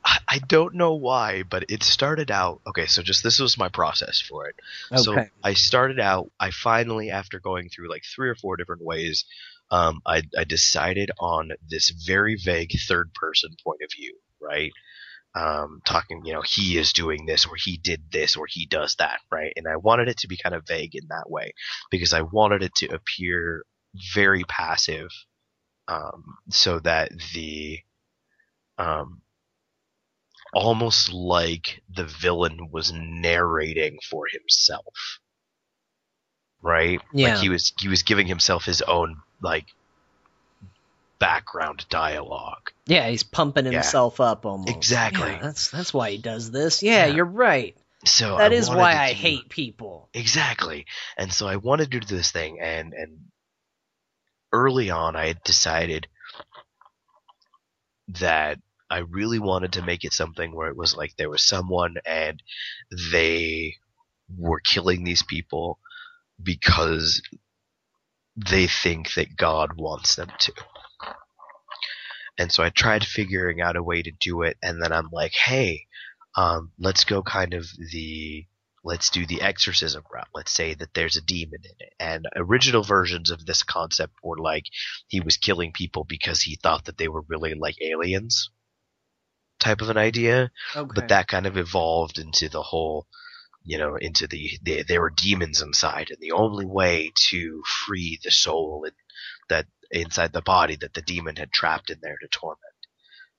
B: I I don't know why, but it started out okay. So just this was my process for it.
A: Okay.
B: So I started out. I finally, after going through like three or four different ways, um, I I decided on this very vague third person point of view, right? Um, talking, you know, he is doing this, or he did this, or he does that, right? And I wanted it to be kind of vague in that way because I wanted it to appear very passive um, so that the um, almost like the villain was narrating for himself right
A: Yeah.
B: like he was he was giving himself his own like background dialogue
A: Yeah, he's pumping
B: Yeah.
A: himself up almost.
B: Exactly.
A: Yeah, that's that's why he does this. Yeah,
B: Yeah.
A: you're right.
B: so
A: That
B: I
A: is why I
B: to-
A: hate people.
B: exactly and so i wanted to do this thing and and early on i had decided that i really wanted to make it something where it was like there was someone and they were killing these people because they think that god wants them to and so i tried figuring out a way to do it and then i'm like hey Um, let's go kind of the let's do the exorcism route. Let's say that there's a demon in it. And original versions of this concept were like he was killing people because he thought that they were really like aliens type of an idea.
A: Okay.
B: But that kind of evolved into the whole, you know, into the, the there were demons inside, and the only way to free the soul in, that inside the body that the demon had trapped in there to torment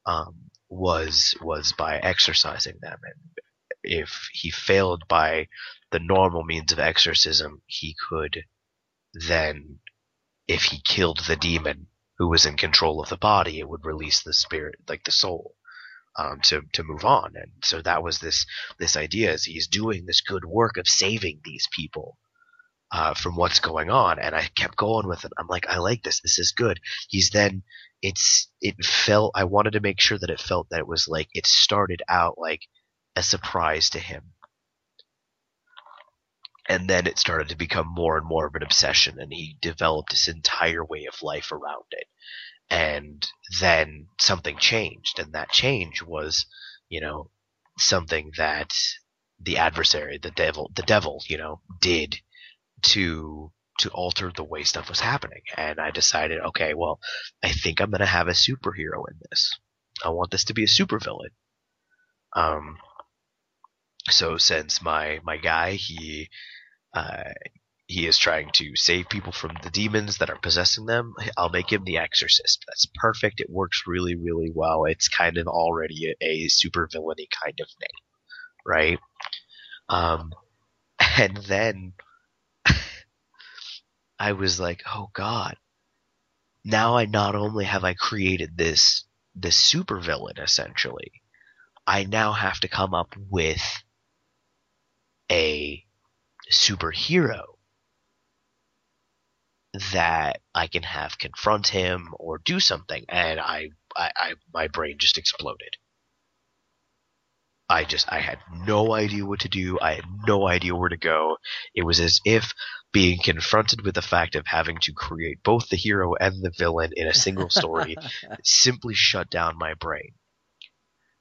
B: um, was was by exorcising them. And if he failed by the normal means of exorcism, he could then, if he killed the demon who was in control of the body, it would release the spirit, like the soul um, to to move on. And so that was this this idea is he's doing this good work of saving these people uh, from what's going on. And I kept going with it. I'm like, I like this. This is good. He's then it's it felt I wanted to make sure that it felt that it was like it started out like a surprise to him. And then it started to become more and more of an obsession, and he developed this entire way of life around it and then something changed and that change was you know something that the adversary the devil the devil you know did to to alter the way stuff was happening. And i decided okay well i think i'm going to have a superhero in this. I want this to be a supervillain. Um so since my my guy he uh, he is trying to save people from the demons that are possessing them. I'll make him the exorcist. That's perfect. It works really, really well. It's kind of already a, a super villainy kind of name, right? Um, and then I was like, oh god. Now I not only have I created this this super villain essentially, I now have to come up with a superhero that I can have confront him or do something, and I, I, I, my brain just exploded. I just, I had no idea what to do. I had no idea where to go. It was as if being confronted with the fact of having to create both the hero and the villain in a single story simply shut down my brain.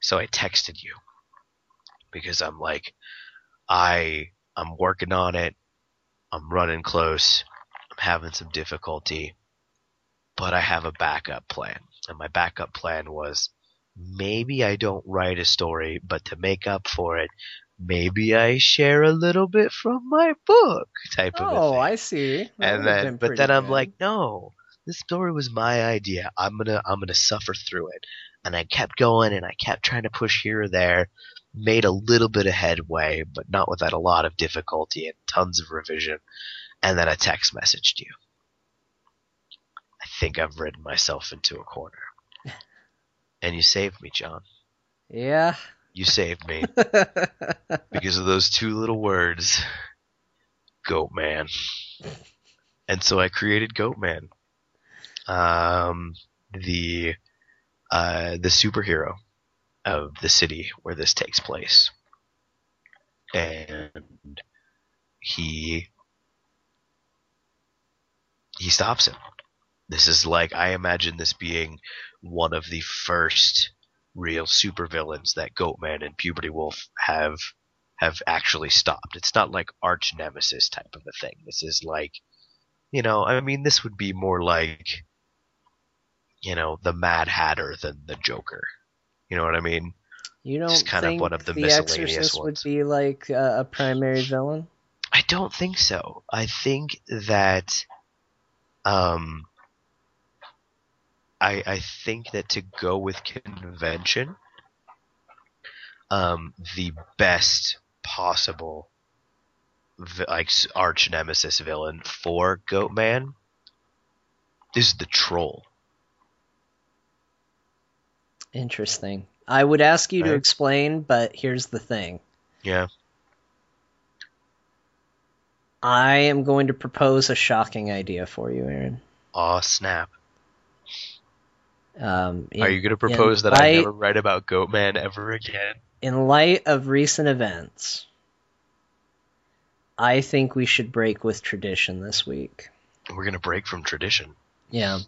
B: So I texted you because I'm like, I, I'm working on it. I'm running close having some difficulty, but I have a backup plan. And my backup plan was maybe I don't write a story, but to make up for it, maybe I share a little bit from my book type of
A: oh,
B: thing. oh.
A: I see. That
B: and then but then I'm
A: good.
B: like, no, this story was my idea. I'm gonna I'm gonna suffer through it. And I kept going and I kept trying to push here or there, made a little bit of headway, but not without a lot of difficulty and tons of revision. And then I text messaged you. I think I've ridden myself into a corner. And you saved me, John.
A: yeah.
B: You saved me because of those two little words, Goat Man. And so I created Goat Man, um, the uh, the superhero of the city where this takes place, and he he stops him. This is like I imagine this being one of the first real supervillains that Goatman and Puberty Wolf have have actually stopped. It's not like arch nemesis type of a thing. This is like you know, I mean this would be more like you know, the Mad Hatter than the Joker. You know what I mean?
A: You don't
B: Just kind of
A: think
B: one of the
A: the
B: miscellaneous
A: Exorcist would
B: ones.
A: be like uh, a primary villain?
B: I don't think so. I think that um I I think that to go with convention um the best possible like arch nemesis villain for Goatman is the troll.
A: Interesting. I would ask you to explain, but here's the thing.
B: Yeah.
A: I am going to propose a shocking idea for you, Aaron.
B: Aw snap.
A: Um, in,
B: Are you gonna propose
A: in
B: that I never write about Goatman ever again?
A: In light of recent events, I think we should break with tradition this week.
B: We're gonna break from tradition.
A: Yeah.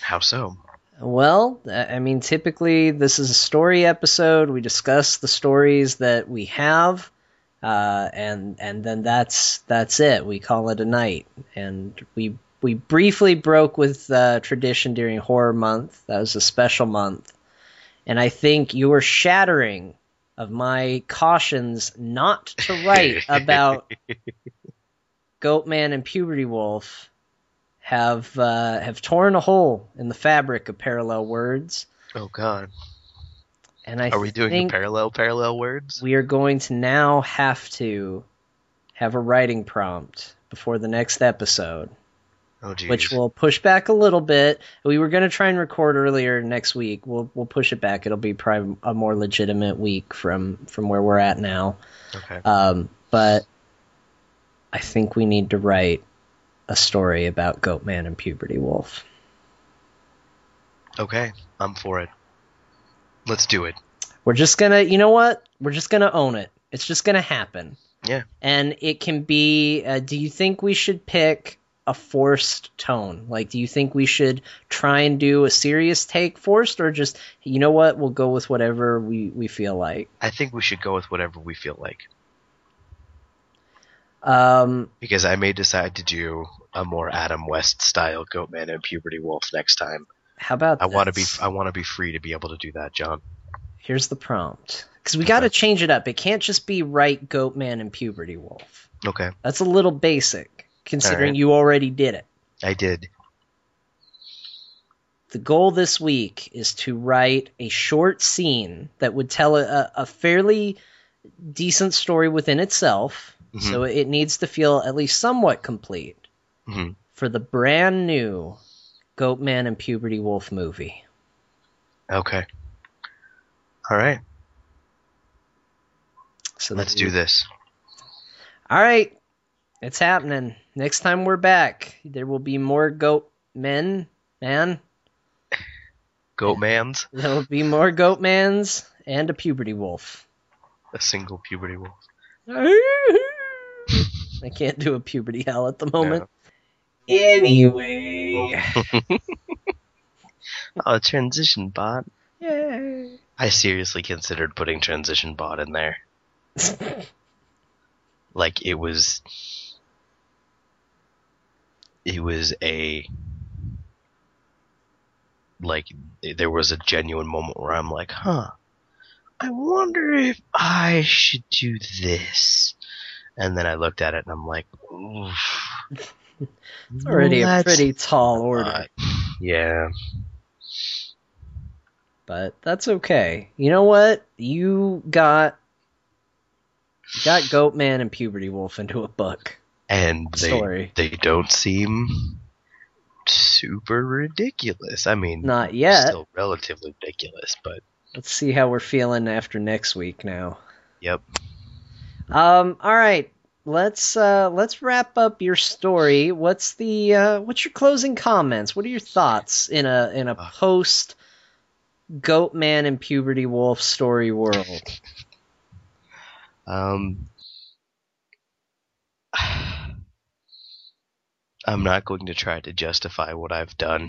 B: How so?
A: Well, I mean, typically this is a story episode. We discuss the stories that we have, uh, and and then that's that's it. We call it a night, and we we briefly broke with uh, tradition during Horror Month. That was a special month, and I think your shattering of my cautions not to write about Goatman and Puberty Wolf have uh, have torn a hole in the fabric of parallel words.
B: Oh God.
A: And I
B: Are we doing parallel parallel words?
A: we are going to now have to have a writing prompt before the next episode,
B: Oh geez.
A: which will push back a little bit. We were going to try and record earlier next week. We'll we'll push it back. It'll be probably a more legitimate week from from where we're at now.
B: okay.
A: Um, but I think we need to write a story about Goatman and Puberty Wolf.
B: okay. I'm for it. Let's do it.
A: We're just gonna, you know what? We're just gonna own it. It's just gonna happen.
B: Yeah.
A: And it can be. Uh, do you think we should pick a forced tone? Like, do you think we should try and do a serious take forced, or just, you know what? We'll go with whatever we we feel like.
B: I think we should go with whatever we feel like.
A: Um,
B: Because I may decide to do a more Adam West style Goatman and Puberty Wolf next time.
A: How about?
B: I want to be? I want to be free to be able to do that, John.
A: Here's the prompt. Because we got to change it up. It can't just be right Goatman and Puberty Wolf.
B: Okay.
A: That's a little basic, considering
B: Alright.
A: you already did it.
B: I did.
A: The goal this week is to write a short scene that would tell a, a fairly decent story within itself.
B: Mhm.
A: So it needs to feel at least somewhat complete
B: hmm
A: for the brand new Goatman and Puberty Wolf movie.
B: Okay. All right.
A: So
B: Let's do this.
A: All right, it's happening. Next time we're back, there will be more goat men, man.
B: Goatmans,
A: There will be more goat mans and a puberty wolf.
B: a single puberty wolf.
A: I can't do a puberty howl at the moment. Anyway,
B: Oh, transition bot.
A: yay.
B: I seriously considered putting transition bot in there. Like it was it was a like there was a genuine moment where I'm like, "Huh. I wonder if I should do this." And then I looked at it and I'm like, Oof.
A: It's already a pretty tall order,
B: not. Yeah.
A: but that's okay. You know what? You got you got goat man and puberty wolf into a book.
B: And they
A: Story.
B: they don't seem super ridiculous. I mean,
A: Not yet.
B: still relatively ridiculous, but
A: Let's see how we're feeling after next week now.
B: yep.
A: Um, all right. Let's uh let's wrap up your story. What's the uh what's your closing comments? What are your thoughts in a in a post Goat Man and Puberty Wolf story world?
B: Um, I'm not going to try to justify what I've done.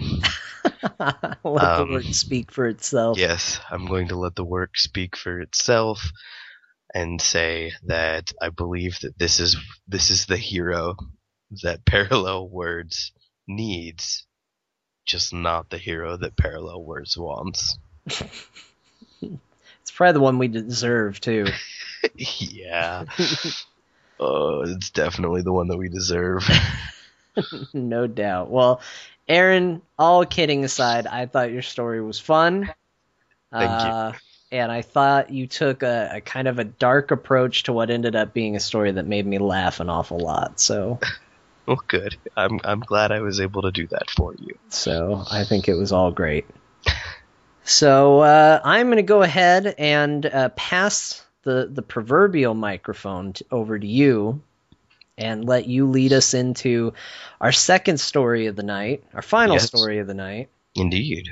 A: Let
B: Um,
A: the word speak for itself.
B: Yes, I'm going to let the work speak for itself and say that I believe that this is this is the hero that Parallel Words needs, just not the hero that Parallel Words wants.
A: It's probably the one we deserve too.
B: yeah. Oh, it's definitely the one that we deserve.
A: no doubt. Well, Aaron, all kidding aside, I thought your story was fun.
B: Thank you.
A: Uh, And I thought you took a, a kind of a dark approach to what ended up being a story that made me laugh an awful lot. So,
B: Well, good. I'm I'm glad I was able to do that for you.
A: so I think it was all great. So uh, I'm going to go ahead and uh, pass the the proverbial microphone t over to you, and let you lead us into our second story of the night, our final
B: Yes.
A: story of the night.
B: Indeed.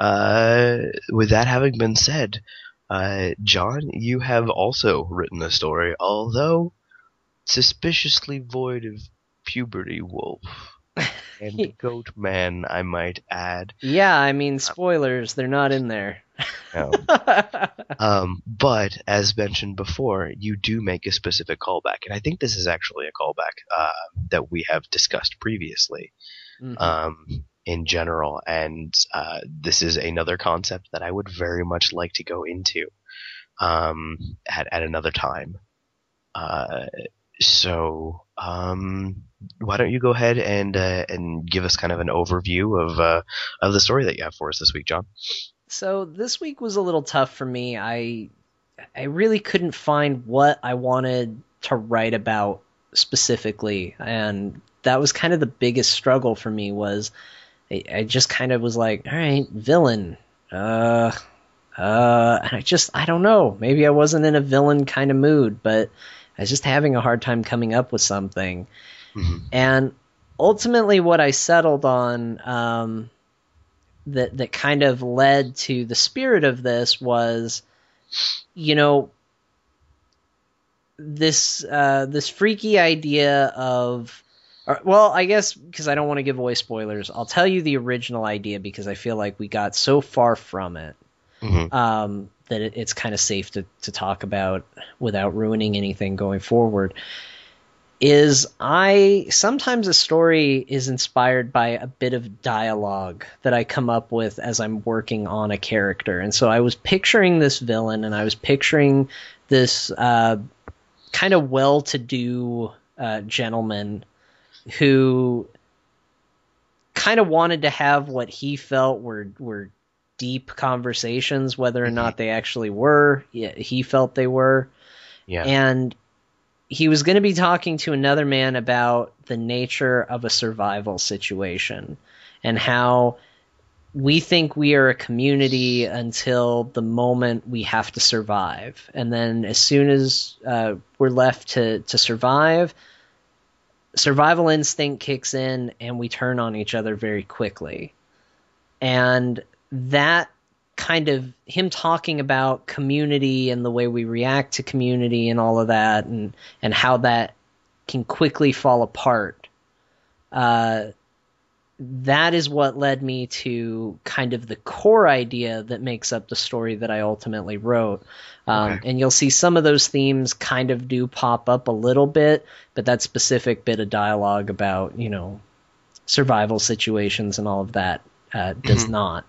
B: Uh, with that having been said, uh, John, you have also written a story, although suspiciously void of puberty wolf. and Goat Man, I might add.
A: Yeah, I mean, spoilers, they're not in there.
B: Um, um, but as mentioned before, you do make a specific callback, and I think this is actually a callback uh, that we have discussed previously
A: Mhm.
B: um, in general, and uh, this is another concept that I would very much like to go into um, at at another time. Uh, so, um, why don't you go ahead and uh, and give us kind of an overview of uh, of the story that you have for us this week, John?
A: So this week was a little tough for me. I I really couldn't find what I wanted to write about specifically, and that was kind of the biggest struggle for me. Was I, I just kind of was like, all right, villain, uh, uh, and I just I don't know. Maybe I wasn't in a villain kind of mood, but I was just having a hard time coming up with something.
B: Mhm.
A: And ultimately, what I settled on um, that that kind of led to the spirit of this was, you know, this uh, this freaky idea of. Well, I guess because I don't want to give away spoilers, I'll tell you the original idea because I feel like we got so far from it
B: Mhm.
A: um, that it, it's kind of safe to, to talk about without ruining anything going forward. Is I sometimes a story is inspired by a bit of dialogue that I come up with as I'm working on a character, and so I was picturing this villain, and I was picturing this uh, kind of well-to-do uh, gentleman who kind of wanted to have what he felt were were deep conversations, whether or not they actually were. He felt they were,
B: Yeah.
A: and he was going to be talking to another man about the nature of a survival situation and how we think we are a community until the moment we have to survive and then as soon as uh, we're left to, to survive survival instinct kicks in and we turn on each other very quickly. And that kind of him talking about community and the way we react to community and all of that and and how that can quickly fall apart uh that is what led me to kind of the core idea that makes up the story that I ultimately wrote. Um,
B: Okay.
A: And you'll see some of those themes kind of do pop up a little bit, but that specific bit of dialogue about, you know, survival situations and all of that uh, does
B: Mhm.
A: not.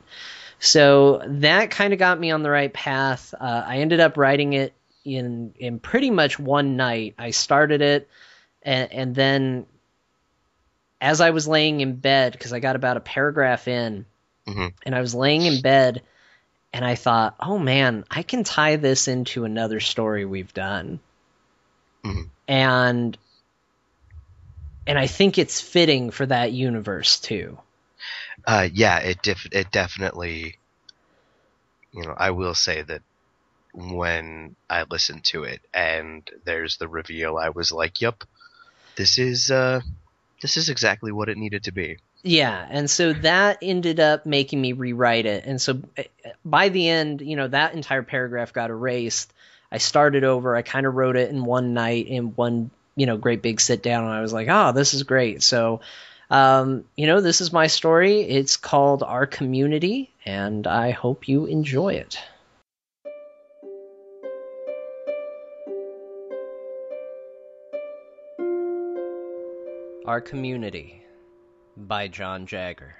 A: So that kind of got me on the right path. Uh, I ended up writing it in in pretty much one night. I started it, and, and then as I was laying in bed, because I got about a paragraph in,
B: Mhm.
A: and I was laying in bed, and I thought, oh man, I can tie this into another story we've done,
B: Mhm.
A: and and I think it's fitting for that universe too.
B: Uh, yeah, it def- it definitely. You know, I will say that when I listened to it and there's the reveal, I was like, "Yep, this is uh, this is exactly what it needed to be."
A: Yeah, and so that ended up making me rewrite it. And so uh, by the end, you know, that entire paragraph got erased. I started over. I kind of wrote it in one night in one, you know, great big sit down and I was like, "Oh, this is great." So, um, you know, this is my story. It's called Our Community and I hope you enjoy it. Our Community by John Jagger.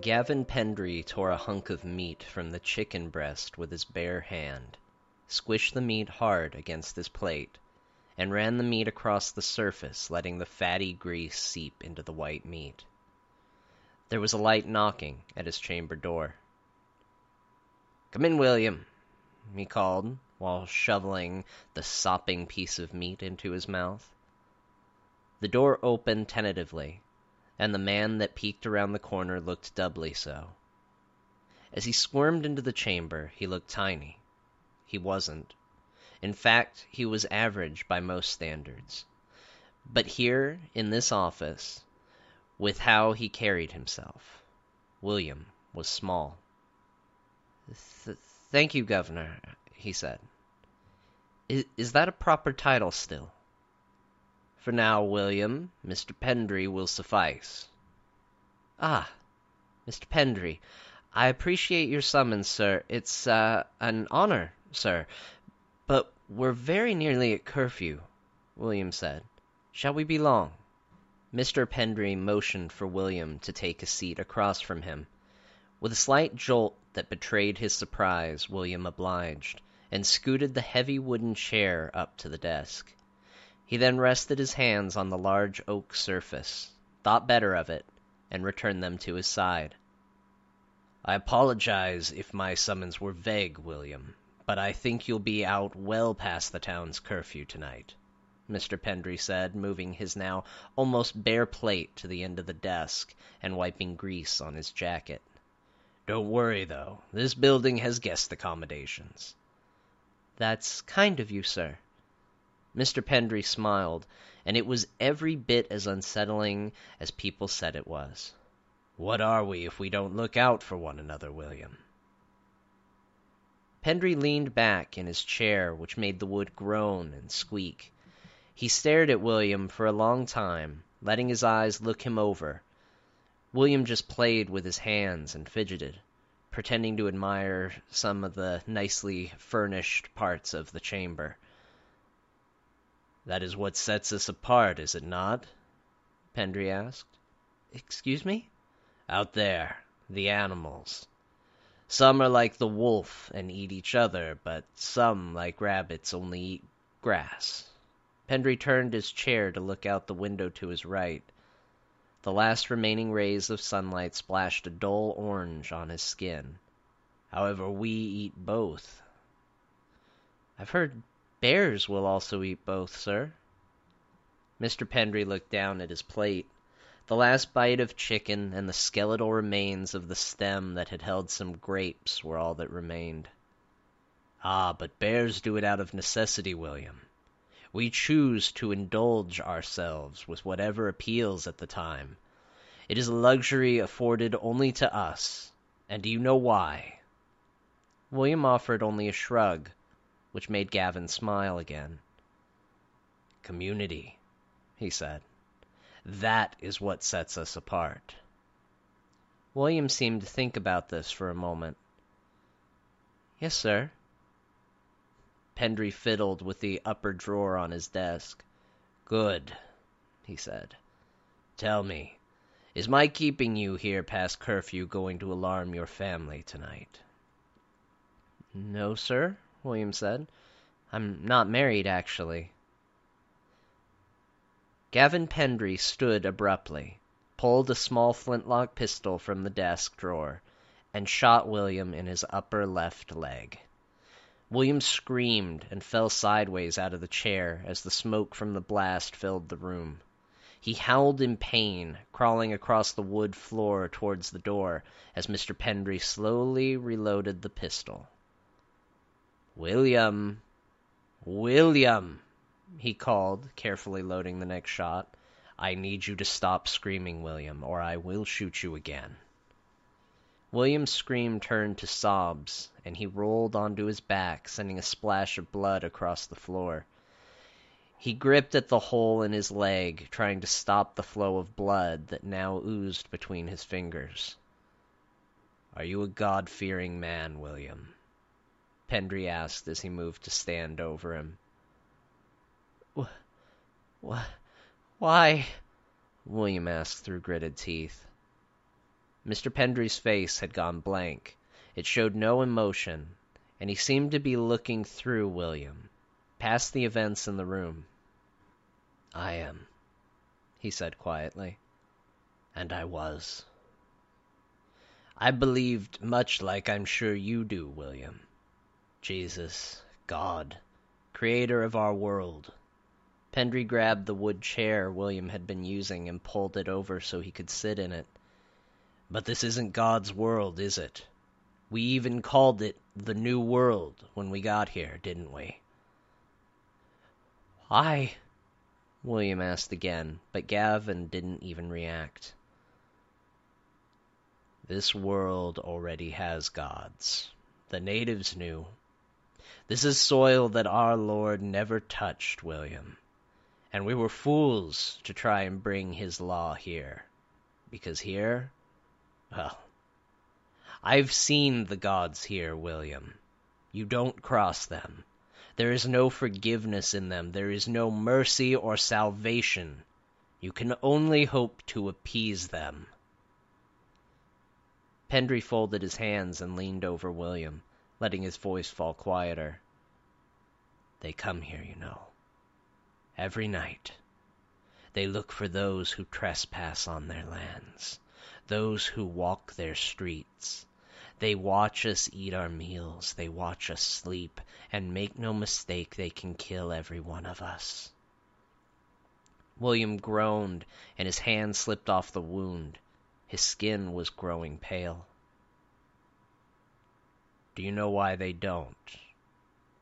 A: Gavin Pendry tore a hunk of meat from the chicken breast with his bare hand, squished the meat hard against his plate, and ran the meat across the surface, letting the fatty grease seep into the white meat. There was a light knocking at his chamber door. Come in, William, he called, while shoveling the sopping piece of meat into his mouth. The door opened tentatively, and the man that peeked around the corner looked doubly so. As he squirmed into the chamber, he looked tiny. He wasn't. In fact, he was average by most standards. But here, in this office, with how he carried himself, William was small. Th- thank you, Governor, he said. Is, is that a proper title still? For now, William, Mr. Pendray will suffice. Ah, Mr. Pendray, I appreciate your summons, sir. It's uh, an honor, sir. But we're very nearly at curfew, William said. Shall we be long? Mr. Pendray motioned for William to take a seat across from him. With a slight jolt that betrayed his surprise, William obliged, and scooted the heavy wooden chair up to the desk. He then rested his hands on the large oak surface, thought better of it, and returned them to his side. I apologize if my summons were vague, William, but I think you'll be out well past the town's curfew tonight, Mr. Pendray said, moving his now almost bare plate to the end of the desk and wiping grease on his jacket. Don't worry, though. This building has guest accommodations. That's kind of you, sir. Mr. Pendray smiled, and it was every bit as unsettling as people said it was. What are we if we don't look out for one another, William? Pendray leaned back in his chair, which made the wood groan and squeak. He stared at William for a long time, letting his eyes look him over, William just played with his hands and fidgeted, pretending to admire some of the nicely furnished parts of the chamber. That is what sets us apart, is it not? Pendray asked. Excuse me? Out there, the animals. Some are like the wolf and eat each other, but some, like rabbits, only eat grass. Pendray turned his chair to look out the window to his right. The last remaining rays of sunlight splashed a dull orange on his skin. However, we eat both. I've heard bears will also eat both, sir. Mr. Pendry looked down at his plate. The last bite of chicken and the skeletal remains of the stem that had held some grapes were all that remained. Ah, but bears do it out of necessity, William. We choose to indulge ourselves with whatever appeals at the time. It is a luxury afforded only to us. And do you know why? William offered only a shrug, which made Gavin smile again. Community, he said. That is what sets us apart. William seemed to think about this for a moment. Yes, sir. Pendray fiddled with the upper drawer on his desk. Good, he said. Tell me, is my keeping you here past curfew going to alarm your family tonight? No, sir, William said. I'm not married, actually. Gavin Pendry stood abruptly, pulled a small flintlock pistol from the desk drawer, and shot William in his upper left leg. William screamed and fell sideways out of the chair as the smoke from the blast filled the room. He howled in pain, crawling across the wood floor towards the door as Mr. Pendray slowly reloaded the pistol. William! William! he called, carefully loading the next shot. I need you to stop screaming, William, or I will shoot you again. William's scream turned to sobs, and he rolled onto his back, sending a splash of blood across the floor. He gripped at the hole in his leg, trying to stop the flow of blood that now oozed between his fingers. Are you a God fearing man, William? Pendry asked as he moved to stand over him. Wh- why? William asked through gritted teeth. Mr. Pendry's face had gone blank. It showed no emotion, and he seemed to be looking through William, past the events in the room. I am, he said quietly. And I was. I believed much like I'm sure you do, William. Jesus, God, creator of our world. Pendry grabbed the wood chair William had been using and pulled it over so he could sit in it. But this isn't God's world, is it? We even called it the New World when we got here, didn't we? Why? William asked again, but Gavin didn't even react. This world already has gods. The natives knew. This is soil that our Lord never touched, William. And we were fools to try and bring his law here. Because here, well, I've seen the gods here, William. You don't cross them. There is no forgiveness in them. There is no mercy or salvation. You can only hope to appease them. Pendray folded his hands and leaned over William, letting his voice fall quieter. They come here, you know. Every night. They look for those who trespass on their lands, those who walk their streets. They watch us eat our meals, they watch us sleep, and make no mistake, they can kill every one of us. William groaned, and his hand slipped off the wound. His skin was growing pale. Do you know why they don't?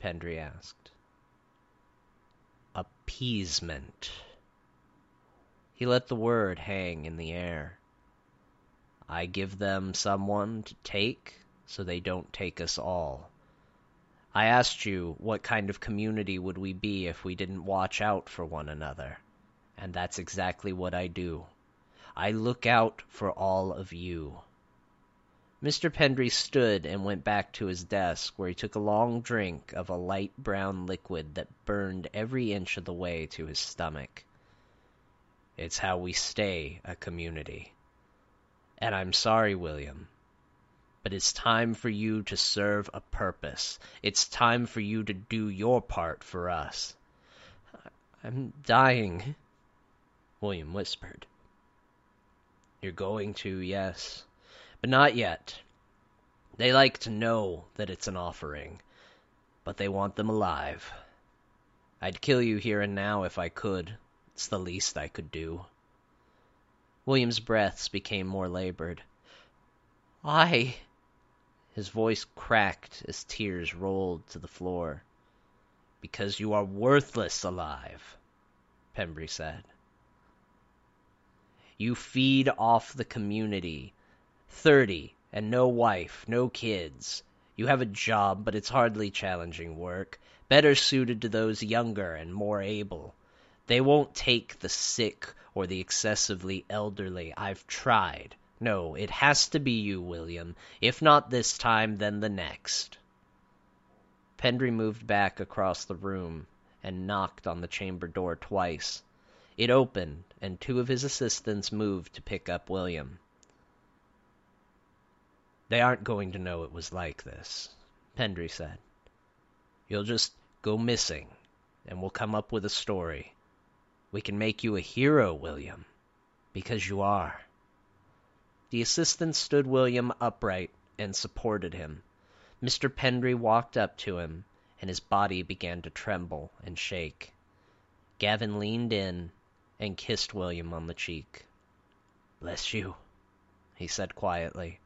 A: Pendray asked. Appeasement. He let the word hang in the air. I give them someone to take so they don't take us all. I asked you what kind of community would we be if we didn't watch out for one another. And that's exactly what I do. I look out for all of you. Mr. Pendry stood and went back to his desk, where he took a long drink of a light brown liquid that burned every inch of the way to his stomach. It's how we stay a community. And I'm sorry, William, but it's time for you to serve a purpose. It's time for you to do your part for us. I'm dying, William whispered. You're going to, yes, but not yet. They like to know that it's an offering, but they want them alive. I'd kill you here and now if I could. It's the least I could do. William's breaths became more labored. "I His voice cracked as tears rolled to the floor. Because you are worthless alive, Pembry said. You feed off the community. Thirty, and no wife, no kids. You have a job, but it's hardly challenging work, better suited to those younger and more able. They won't take the sick or the excessively elderly. I've tried. No, it has to be you, William. If not this time, then the next. Pendray moved back across the room and knocked on the chamber door twice. It opened, and two of his assistants moved to pick up William. They aren't going to know it was like this, Pendray said. You'll just go missing, and we'll come up with a story. We can make you a hero, William, because you are. The assistant stood William upright and supported him. Mr. Pendray walked up to him, and his body began to tremble and shake. Gavin leaned in and kissed William on the cheek. Bless you, he said quietly.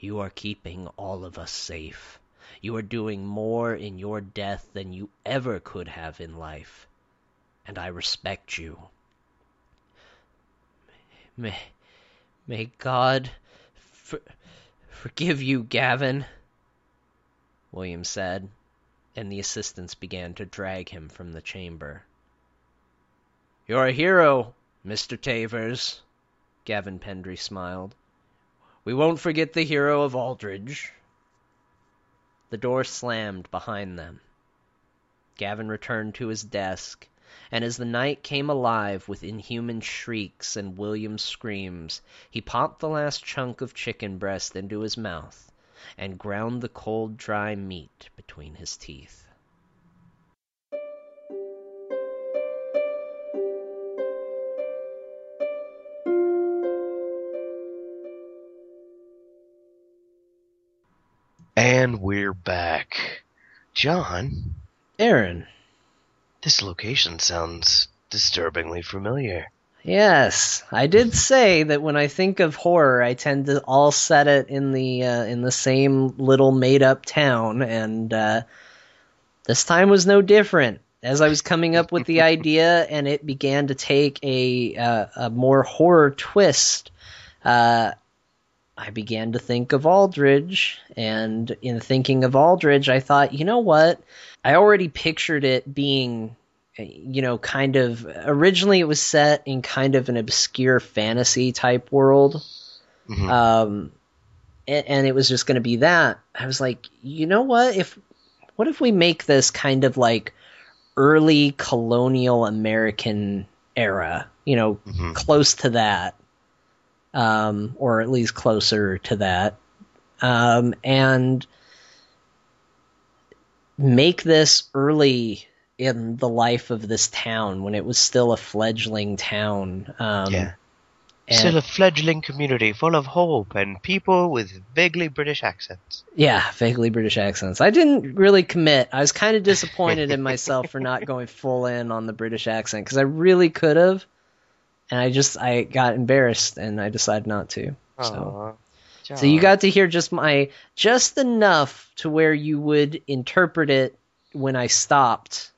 A: You are keeping all of us safe. You are doing more in your death than you ever could have in life and I respect you. May, may God for, forgive you, Gavin, William said, and the assistants began to drag him from the chamber. You're a hero, Mr. Tavers, Gavin Pendry smiled. We won't forget the hero of Aldridge. The door slammed behind them. Gavin returned to his desk and as the night came alive with inhuman shrieks and William's screams, he popped the last chunk of chicken breast into his mouth and ground the cold, dry meat between his teeth.
B: And we're back. John?
A: Aaron.
B: This location sounds disturbingly familiar.
A: Yes, I did say that when I think of horror, I tend to all set it in the uh, in the same little made up town, and uh, this time was no different. As I was coming up with the idea, and it began to take a uh, a more horror twist, uh, I began to think of Aldridge, and in thinking of Aldridge, I thought, you know what? I already pictured it being, you know, kind of. Originally, it was set in kind of an obscure fantasy type world.
B: Mhm.
A: Um, and, and it was just going to be that. I was like, you know what? If what if we make this kind of like early colonial American era? You know,
B: Mhm.
A: close to that, um, or at least closer to that, um, and make this early in the life of this town when it was still a fledgling town. Um,
B: Yeah.
A: and-
B: Still a fledgling community full of hope and people with vaguely British accents.
A: Yeah, vaguely British accents. I didn't really commit. I was kind of disappointed in myself for not going full in on the British accent because I really could have, and I just I got embarrassed and I decided not to. So, so you got to hear just my just enough to where you would interpret it when I stopped,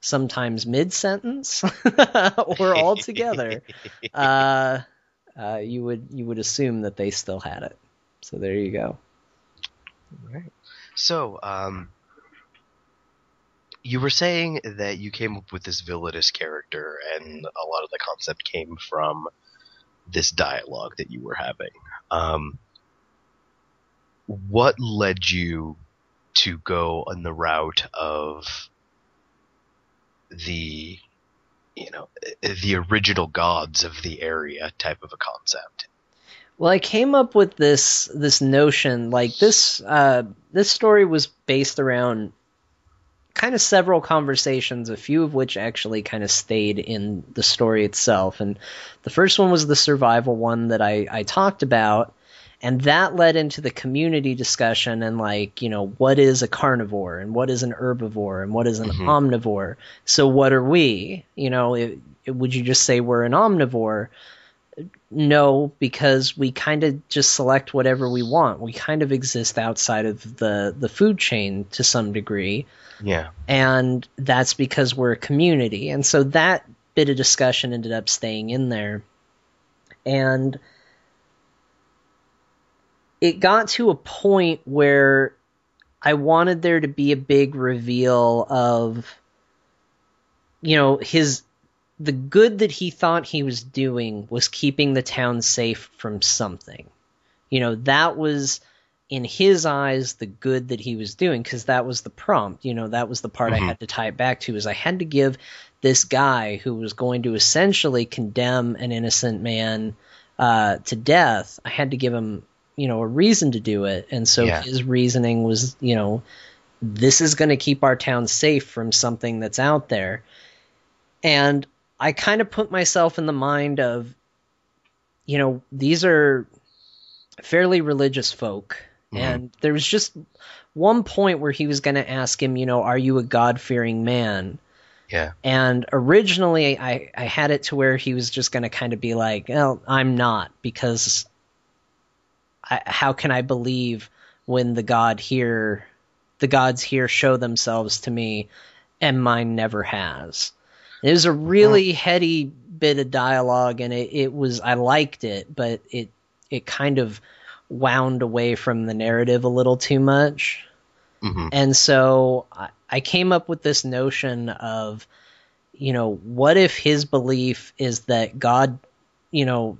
A: sometimes mid sentence or all together. uh, uh, you would you would assume that they still had it. So there you go.
B: Right. So, um, you were saying that you came up with this villainous character, and a lot of the concept came from this dialogue that you were having. Um, what led you to go on the route of the, you know, the original gods of the area type of a concept?
A: Well, I came up with this this notion like this uh, this story was based around kind of several conversations, a few of which actually kind of stayed in the story itself. And the first one was the survival one that I, I talked about, and that led into the community discussion and like you know what is a carnivore and what is an herbivore and what is an
B: Mhm.
A: omnivore. So what are we? You know, it, it- would you just say we're an omnivore? No, because we kind of just select whatever we want. We kind of exist outside of the the food chain to some degree,
B: Yeah.
A: and that's because we're a community. And so that bit of discussion ended up staying in there. And it got to a point where I wanted there to be a big reveal of you know his the good that he thought he was doing was keeping the town safe from something. You know, that was in his eyes the good that he was doing because that was the prompt. You know, that was the part
B: Mhm.
A: I had to tie it back to is I had to give this guy who was going to essentially condemn an innocent man uh, to death. I had to give him, you know, a reason to do it, and so
B: Yeah.
A: his reasoning was, you know, this is going to keep our town safe from something that's out there. And I kind of put myself in the mind of, you know, these are fairly religious folk.
B: Mhm.
A: And there was just one point where he was going to ask him, you know, are you a God fearing man?
B: Yeah.
A: And originally, I, I had it to where he was just going to kind of be like, well, I'm not, because I, how can I believe when the God here, the gods here show themselves to me and mine never has? It was a really heady bit of dialogue, and it, it was, I liked it, but it, it kind of wound away from the narrative a little too much.
B: hmm
A: And so I, I came up with this notion of, you know, what if his belief is that God, you know,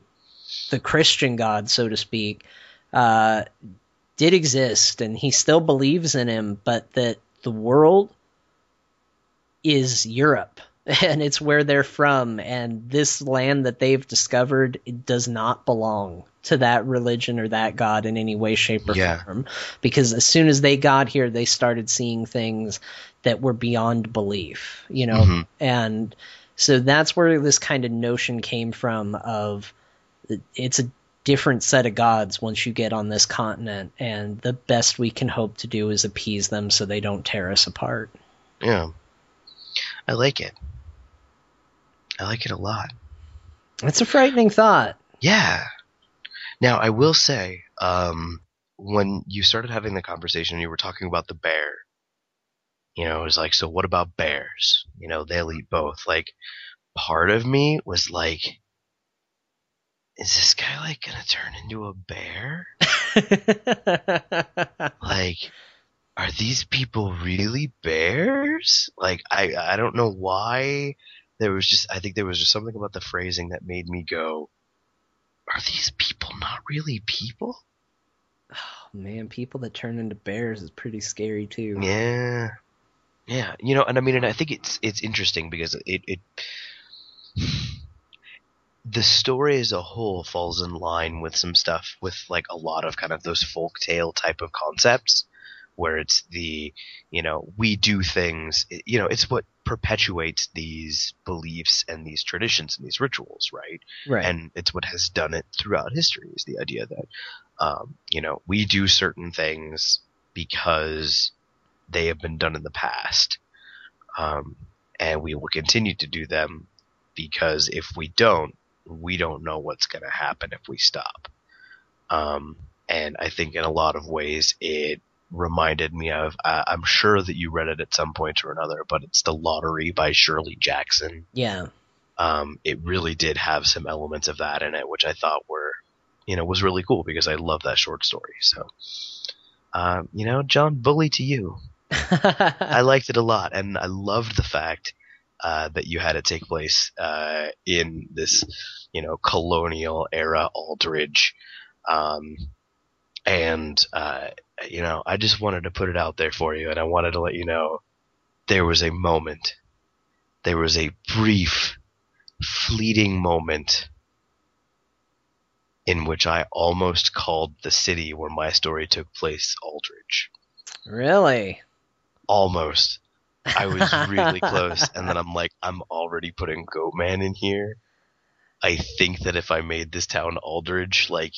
A: the Christian God, so to speak, uh, did exist and he still believes in him, but that the world is Europe and it's where they're from and this land that they've discovered it does not belong to that religion or that god in any way shape or
B: Yeah.
A: form because as soon as they got here they started seeing things that were beyond belief you know
B: Mhm.
A: and so that's where this kind of notion came from of it's a different set of gods once you get on this continent and the best we can hope to do is appease them so they don't tear us apart
B: Yeah. I like it. I like it a lot.
A: it's a frightening thought
B: Yeah. Now, I will say, um, when you started having the conversation, you were talking about the bear. You know, it was like, so what about bears? You know, they'll eat both. Like, part of me was like, is this guy like gonna turn into a bear? like, are these people really bears? Like, I I don't know why. There was just I think there was just something about the phrasing that made me go, are these people not really people?
A: oh, man, people that turn into bears is pretty scary too.
B: Yeah, yeah. You know, and I mean, and I think it's it's interesting because it it the story as a whole falls in line with some stuff with like a lot of kind of those folk tale type of concepts where it's the you know we do things you know it's what perpetuates these beliefs and these traditions and these rituals right
A: Right.
B: and it's what has done it throughout history is the idea that um, you know we do certain things because they have been done in the past um, and we will continue to do them because if we don't we don't know what's going to happen if we stop um, and i think in a lot of ways it reminded me of uh, i'm sure that you read it at some point or another but it's the lottery by shirley jackson
A: yeah.
B: um, it really did have some elements of that in it, which I thought were, you know, was really cool because I love that short story. So, um, you know, John, bully to you. I liked it a lot, and I loved the fact uh, that you had it take place uh, in this, you know, colonial era Aldridge. Um, and uh, you know, I just wanted to put it out there for you, and I wanted to let you know there was a moment, there was a brief fleeting moment in which I almost called the city where my story took place Aldridge.
A: really?
B: Almost. I was really close, and then I'm like, I'm already putting Goatman in here. I think that if I made this town Aldridge, like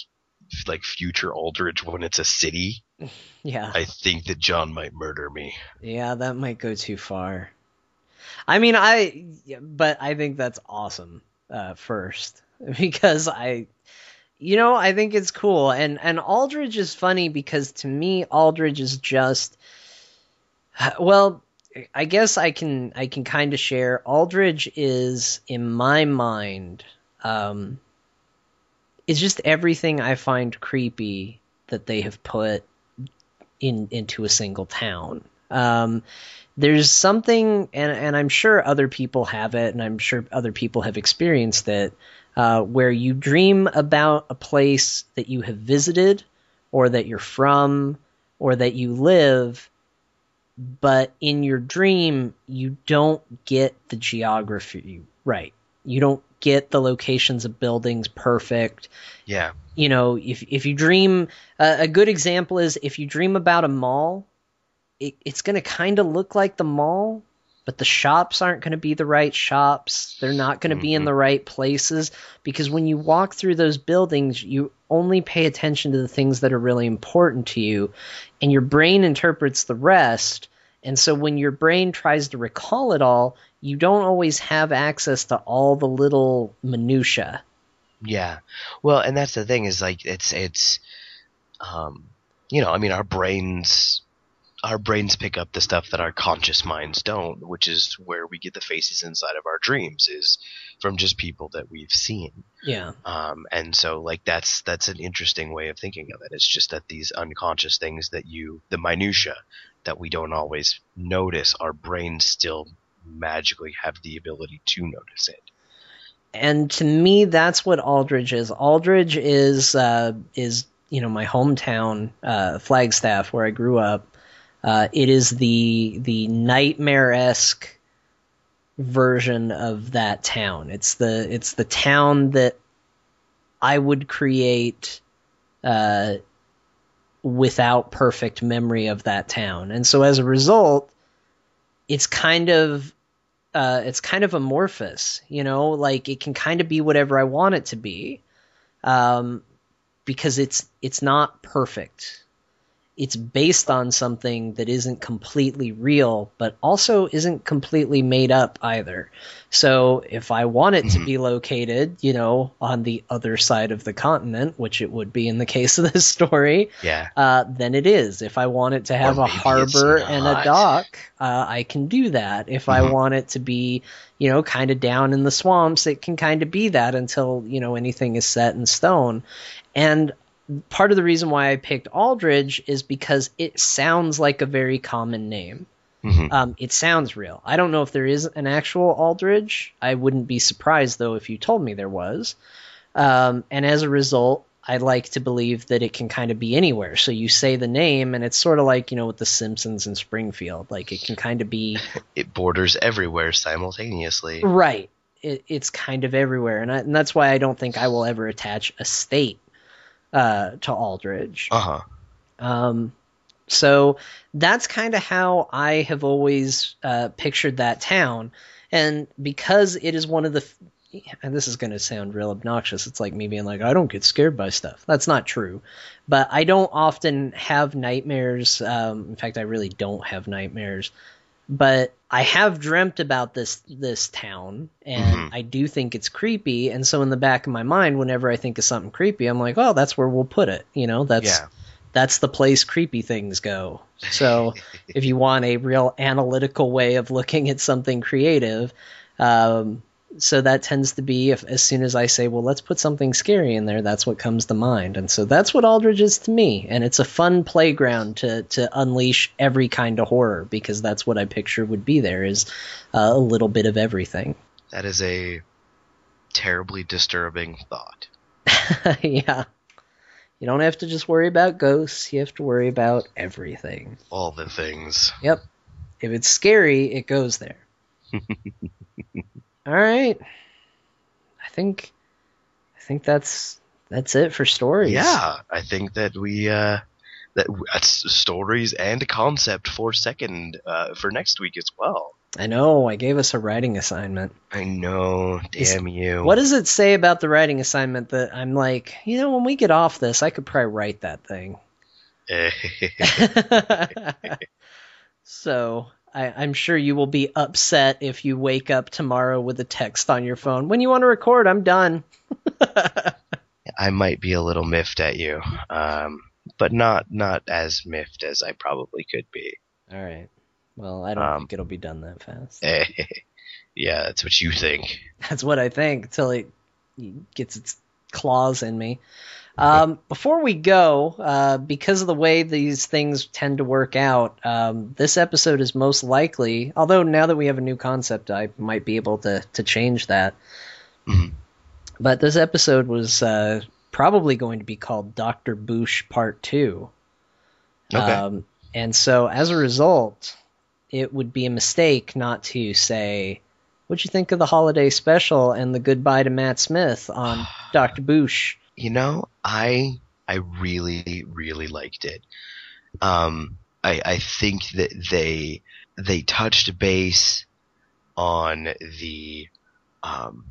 B: like future Aldridge when it's a city,
A: Yeah.
B: I think that John might murder me.
A: Yeah, that might go too far. I mean, I, but I think that's awesome. Uh, first, because I, you know, I think it's cool, and and Aldridge is funny because to me, Aldridge is just, well, I guess I can I can kind of share. Aldridge is in my mind, um, is just everything I find creepy that they have put in into a single town. Um, there's something, and and I'm sure other people have it, and I'm sure other people have experienced it, uh, where you dream about a place that you have visited, or that you're from, or that you live, but in your dream you don't get the geography right. You don't get the locations of buildings perfect
B: Yeah,
A: you know, if if you dream, uh, a good example is if you dream about a mall, it, it's going to kind of look like the mall, but the shops aren't going to be the right shops. They're not going to be in
B: Mhm.
A: the right places because when you walk through those buildings, you only pay attention to the things that are really important to you, and your brain interprets the rest. And so when your brain tries to recall it all, you don't always have access to all the little minutia.
B: Yeah. Well, and that's the thing is like it's it's um you know, I mean our brains our brains pick up the stuff that our conscious minds don't, which is where we get the faces inside of our dreams is from just people that we've seen.
A: Yeah.
B: Um and so like that's that's an interesting way of thinking of it. It's just that these unconscious things that you the minutia that we don't always notice, our brains still magically have the ability to notice it.
A: and to me that's what aldridge is. Aldridge is uh, is you know my hometown uh, flagstaff where i grew up. Uh, it is the the nightmare-esque version of that town. It's the it's the town that i would create uh, without perfect memory of that town. And so as a result it's kind of uh, it's kind of amorphous, you know, like it can kind of be whatever I want it to be, um, because it's it's not perfect, it's based on something that isn't completely real, but also isn't completely made up either. So if I want it to be located, you know, on the other side of the continent, which it would be in the case of this story,
B: Yeah.
A: uh, then it is. If I want it to have a harbor and a dock, uh, I can do that. If I
B: Mhm.
A: want it to be, you know, kind of down in the swamps, it can kind of be that until, you know, anything is set in stone. And part of the reason why I picked Aldridge is because it sounds like a very common name.
B: Mhm.
A: Um, it sounds real. I don't know if there is an actual Aldridge. I wouldn't be surprised though if you told me there was. Um, and as a result, I like to believe that it can kind of be anywhere. So you say the name, and it's sort of like you know with the Simpsons in Springfield. Like it can kind of be
B: It borders everywhere simultaneously.
A: right. It, it's kind of everywhere, and, I, and that's why I don't think I will ever attach a state uh, to Aldridge.
B: Uh huh.
A: Um, so that's kind of how I have always uh, pictured that town. And because it is one of the, f- and this is going to sound real obnoxious, it's like me being like, I don't get scared by stuff. That's not true. But I don't often have nightmares. Um, in fact, I really don't have nightmares. But I have dreamt about this this town, and
B: Mhm.
A: I do think it's creepy. And so in the back of my mind, whenever I think of something creepy, I'm like, oh, that's where we'll put it. You know, that's
B: Yeah.
A: that's the place creepy things go. So if you want a real analytical way of looking at something creative, um, so that tends to be if as soon as I say, well, let's put something scary in there, that's what comes to mind. And so that's what Aldridge is to me. And it's a fun playground to to unleash every kind of horror because that's what I picture would be there is uh, a little bit of everything.
B: That is a terribly disturbing thought.
A: yeah. You don't have to just worry about ghosts, you have to worry about everything.
B: All the things.
A: Yep. If it's scary, it goes there. All right. I think I think that's that's it for stories.
B: Yeah, I think that we uh that that's stories and concept for second uh for next week as well.
A: I know. I gave us a writing assignment.
B: I know, damn you.
A: What does it say about the writing assignment that I'm like, you know, when we get off this, I could probably write that thing. so I, I'm sure you will be upset if you wake up tomorrow with a text on your phone. When you want to record, I'm done.
B: I might be a little miffed at you, um, but not not as miffed as I probably could be.
A: All right. Well, I don't
B: Um,
A: think it'll be done that fast.
B: yeah, that's what you think.
A: That's what I think until it gets its claws in me. Um, before we go, uh, because of the way these things tend to work out, um, this episode is most likely, although now that we have a new concept, I might be able to, to change that.
B: Mhm.
A: But this episode was uh, probably going to be called Dr. Boosh Part 2.
B: Okay.
A: Um, and so as a result, it would be a mistake not to say, What'd you think of the holiday special and the goodbye to Matt Smith on Dr. Boosh?
B: You know, I I really really liked it. Um, I I think that they they touched base on the um,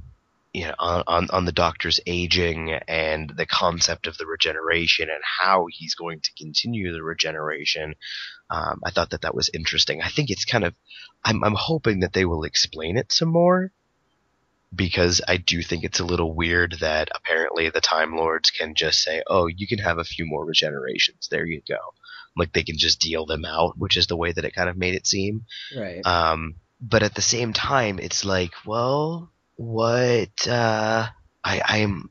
B: you know on, on on the doctor's aging and the concept of the regeneration and how he's going to continue the regeneration. Um, I thought that that was interesting. I think it's kind of I'm I'm hoping that they will explain it some more because I do think it's a little weird that apparently the Time Lords can just say, "Oh, you can have a few more regenerations. There you go." Like they can just deal them out, which is the way that it kind of made it seem.
A: Right.
B: Um, but at the same time, it's like, well, what? Uh, I I'm,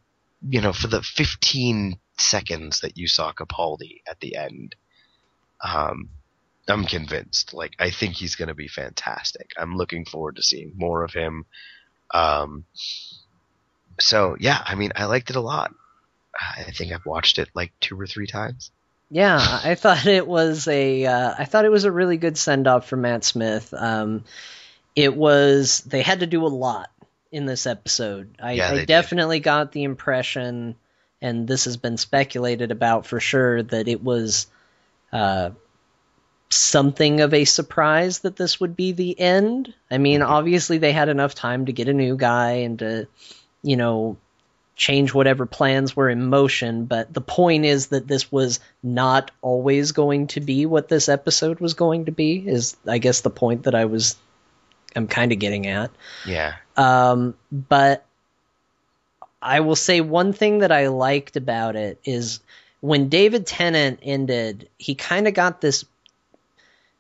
B: you know, for the 15 seconds that you saw Capaldi at the end, um, I'm convinced. Like, I think he's going to be fantastic. I'm looking forward to seeing more of him. Um, so yeah, I mean, I liked it a lot. I think I've watched it like two or three times.
A: Yeah, I thought it was a uh, I thought it was a really good send off for Matt Smith. Um, it was they had to do a lot in this episode. I,
B: Yeah,
A: I
B: did.
A: definitely got the impression, and this has been speculated about for sure, that it was uh, something of a surprise that this would be the end. I mean,
B: Mhm.
A: obviously they had enough time to get a new guy and to, you know, change whatever plans were in motion. But the point is that this was not always going to be what this episode was going to be. Is I guess the point that I was I'm kind of getting at.
B: Yeah.
A: Um, but I will say one thing that I liked about it is when David Tennant ended, he kind of got this.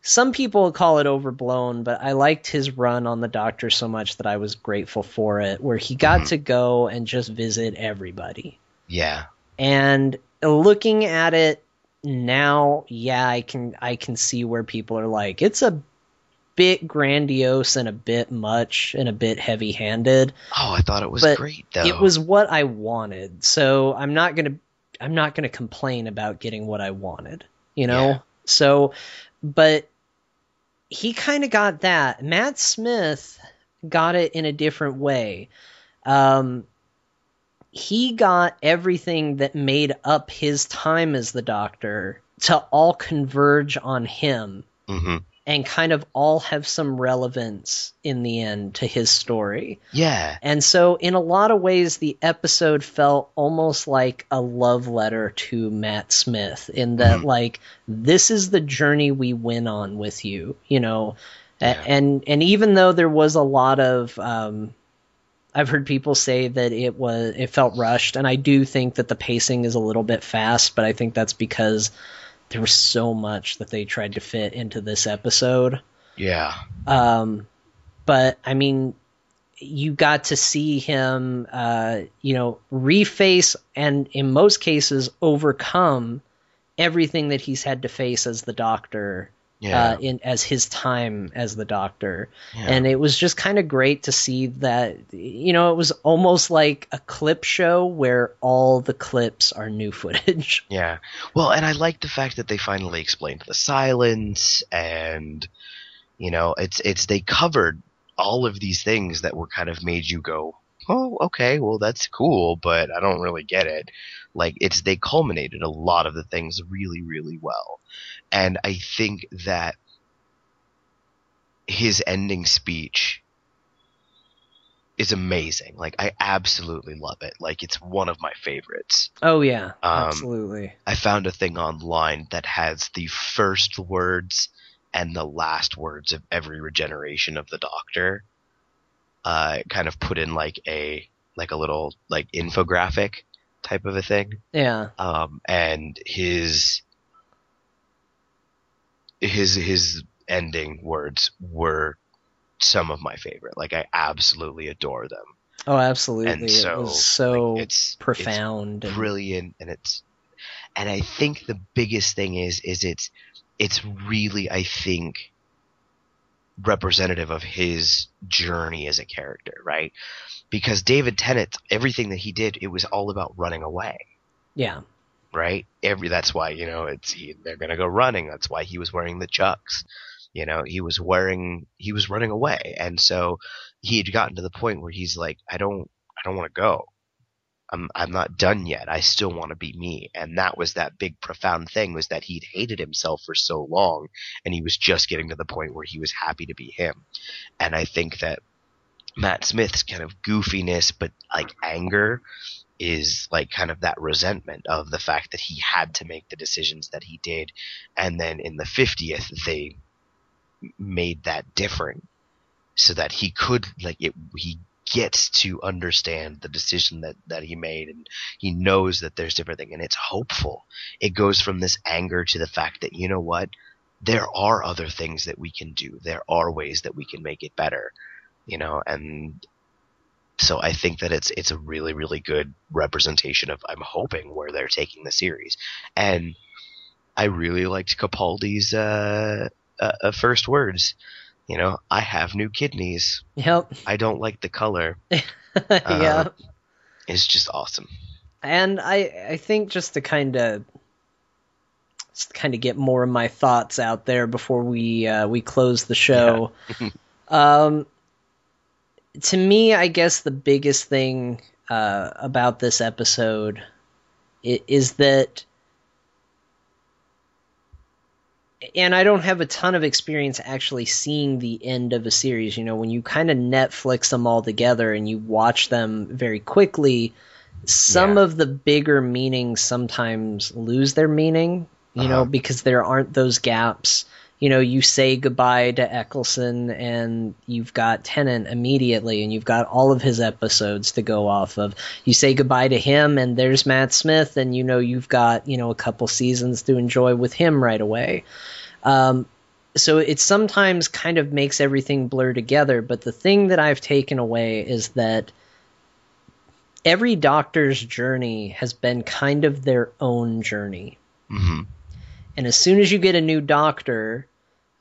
A: Some people call it overblown, but I liked his run on the Doctor so much that I was grateful for it, where he got
B: Mhm.
A: to go and just visit everybody.
B: Yeah.
A: And looking at it now, yeah, I can I can see where people are like, it's a bit grandiose and a bit much and a bit heavy-handed
B: Oh, I thought it was
A: But
B: great though.
A: it was what I wanted. So I'm not gonna I'm not gonna complain about getting what I wanted. You know?
B: Yeah.
A: So but he kind of got that. Matt Smith got it in a different way. Um he got everything that made up his time as the doctor to all converge on him
B: hmm
A: and kind of all have some relevance in the end to his story.
B: Yeah.
A: And so, in a lot of ways, the episode felt almost like a love letter to Matt Smith, in that,
B: Mhm.
A: like, this is the journey we went on with you, you know.
B: Yeah.
A: And and even though there was a lot of, um, I've heard people say that it was it felt rushed, and I do think that the pacing is a little bit fast, but I think that's because there was so much that they tried to fit into this episode.
B: Yeah.
A: Um, but I mean, you got to see him, uh, you know, reface and in most cases overcome everything that he's had to face as the Doctor,
B: Yeah.
A: uh, in as his time as the Doctor,
B: yeah.
A: and it was just kind of great to see that. You know, it was almost like a clip show where all the clips are new footage.
B: Yeah. Well, and I like the fact that they finally explained the silence and you know, it's it's they covered all of these things that were kind of made you go, "Oh, okay, well that's cool, but I don't really get it." Like it's they culminated a lot of the things really really well. And I think that his ending speech is amazing. Like I absolutely love it. Like it's one of my favorites.
A: Oh yeah,
B: Um,
A: absolutely.
B: I found a thing online that has the first words and the last words of every regeneration of the Doctor, uh, kind of put in like a like a little like infographic type of a thing.
A: Yeah.
B: Um, and his his his ending words were some of my favorite. Like I absolutely adore them.
A: Oh, absolutely.
B: And
A: it
B: so,
A: was so
B: like, it's it's
A: profound. and-
B: brilliant and it's and I think the biggest thing is is it's it's really I think representative of his journey as a character, right? Because David Tennant, everything that he did, it was all about running away,
A: yeah.
B: Right? Every that's why you know it's he, they're gonna go running. That's why he was wearing the chucks. You know, he was wearing he was running away, and so he had gotten to the point where he's like, I don't I don't want to go. I'm I'm not done yet. I still want to be me. And that was that big profound thing was that he'd hated himself for so long and he was just getting to the point where he was happy to be him. And I think that Matt Smith's kind of goofiness but like anger is like kind of that resentment of the fact that he had to make the decisions that he did. And then in the 50th they made that different so that he could like it he gets to understand the decision that that he made and he knows that there's different thing and it's hopeful. It goes from this anger to the fact that you know what? There are other things that we can do. There are ways that we can make it better you know? And so I think that it's it's a really really good representation of I'm hoping where they're taking the series and I really liked Capaldi's uh, uh, uh, first words you know I have new kidneys
A: Yep.
B: I don't like the color.
A: yeah.
B: It's just awesome.
A: and I I think just to kind of kind of get more of my thoughts out there before we uh, we close the show. um, to me, I guess the biggest thing uh, about this episode is that. And I don't have a ton of experience actually seeing the end of a series. You know, when you kind of Netflix them all together and you watch them very quickly, some
B: Yeah.
A: of the bigger meanings sometimes lose their meaning, you know,
B: Uh-huh.
A: because there aren't those gaps. You know, you say goodbye to Eccleston and you've got Tennant immediately and you've got all of his episodes to go off of. You say goodbye to him and there's Matt Smith and you know you've got, you know, a couple seasons to enjoy with him right away. Um, so it sometimes kind of makes everything blur together, but the thing that I've taken away is that every doctor's journey has been kind of their own journey.
B: hmm
A: And as soon as you get a new doctor,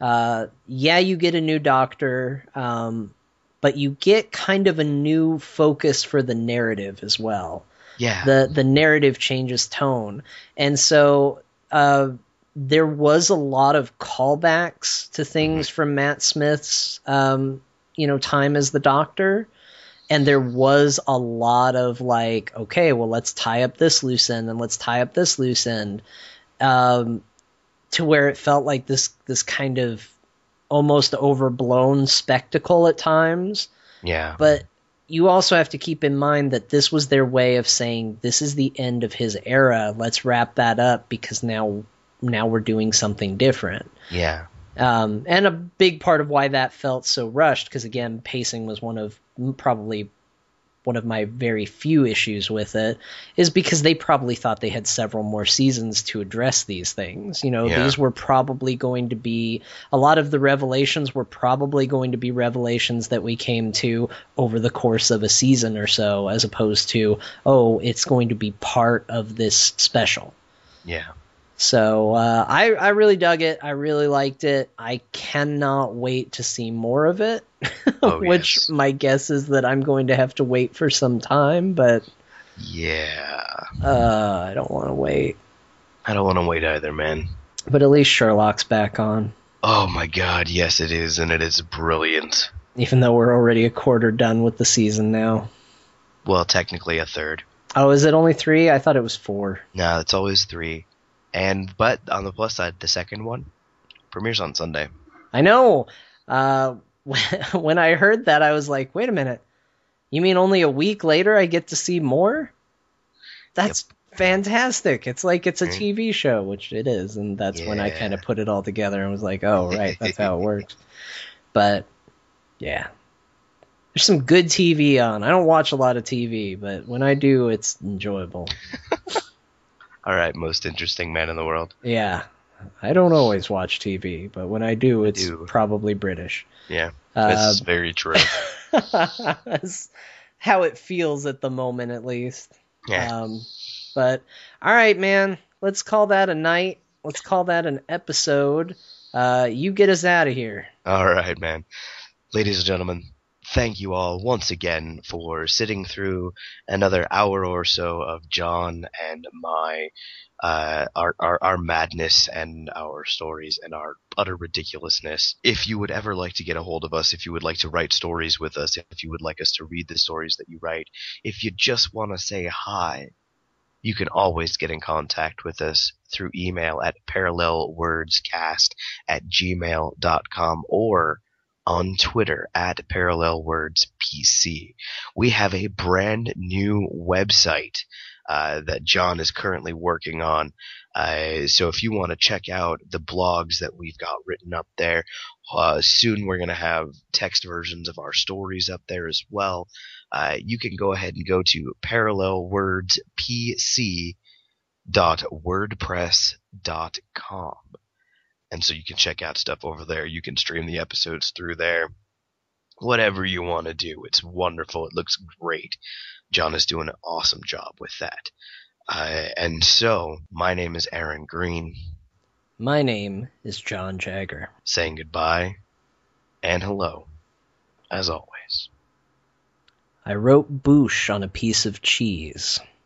A: uh, yeah, you get a new doctor, um, but you get kind of a new focus for the narrative as well.
B: Yeah.
A: The the narrative changes tone, and so uh, there was a lot of callbacks to things from Matt Smith's, um, you know, time as the Doctor and there was a lot of like, okay, well, let's tie up this loose end and let's tie up this loose end, um, to where it felt like this this kind of almost overblown spectacle at times.
B: yeah.
A: But you also have to keep in mind that this was their way of saying this is the end of his era. Let's wrap that up because now now we're doing something different.
B: yeah.
A: Um, and a big part of why that felt so rushed, because again, pacing was one of probably one of my very few issues with it, is because they probably thought they had several more seasons to address these things. You know,
B: Yeah.
A: these were probably going to be a lot of the revelations were probably going to be revelations that we came to over the course of a season or so, as opposed to, oh, it's going to be part of this special.
B: Yeah.
A: So uh, I I really dug it. I really liked it. I cannot wait to see more of it.
B: Oh,
A: which
B: yes.
A: my guess is that I'm going to have to wait for some time, but
B: Yeah.
A: uh, I don't want to wait.
B: I don't want to wait either, man.
A: But at least Sherlock's back on,
B: Oh my god, yes it is, and it is brilliant.
A: even though we're already a quarter done with the season now.
B: Well, technically a third.
A: Oh, is it only three? I thought it was four.
B: No, it's always three. And but on the plus side, the second one premieres on Sunday.
A: I know. Uh, when I heard that, I was like, wait a minute. You mean only a week later I get to see more? That's fantastic. It's like it's a
B: Mm.
A: TV show, which it is. And that's when I kind of put it all together and was like, oh, right, that's how it works. But yeah. There's some good TV on. I don't watch a lot of TV, but when I do, it's enjoyable.
B: All right, most interesting man in the world.
A: Yeah. I don't always watch TV, but when I do, it's
B: do.
A: probably British.
B: Yeah,
A: Uh,
B: this is very true.
A: That's how it feels at the moment, at least.
B: Yeah,
A: Um, but all right, man. Let's call that a night. Let's call that an episode. Uh, you get us out of here.
B: all right, man. Ladies and gentlemen, thank you all once again for sitting through another hour or so of John and my uh, our, our our madness and our stories and our utter ridiculousness. If you would ever like to get a hold of us, if you would like to write stories with us, if you would like us to read the stories that you write, if you just want to say hi, you can always get in contact with us through email at parallelwordscast at gmail.com or on Twitter at parallelwordspc. We have a brand new website uh, that John is currently working on. Uh, so if you want to check out the blogs that we've got written up there, uh, soon we're going to have text versions of our stories up there as well. Uh, you can go ahead and go to parallelwordspc.wordpress.com. And so you can check out stuff over there. You can stream the episodes through there. Whatever you want to do. It's wonderful. It looks great. John is doing an awesome job with that. Uh, and so, my name is Aaron Green,
A: My name is John Jagger.
B: saying goodbye and hello, as always.
A: I wrote boosh on a piece of cheese.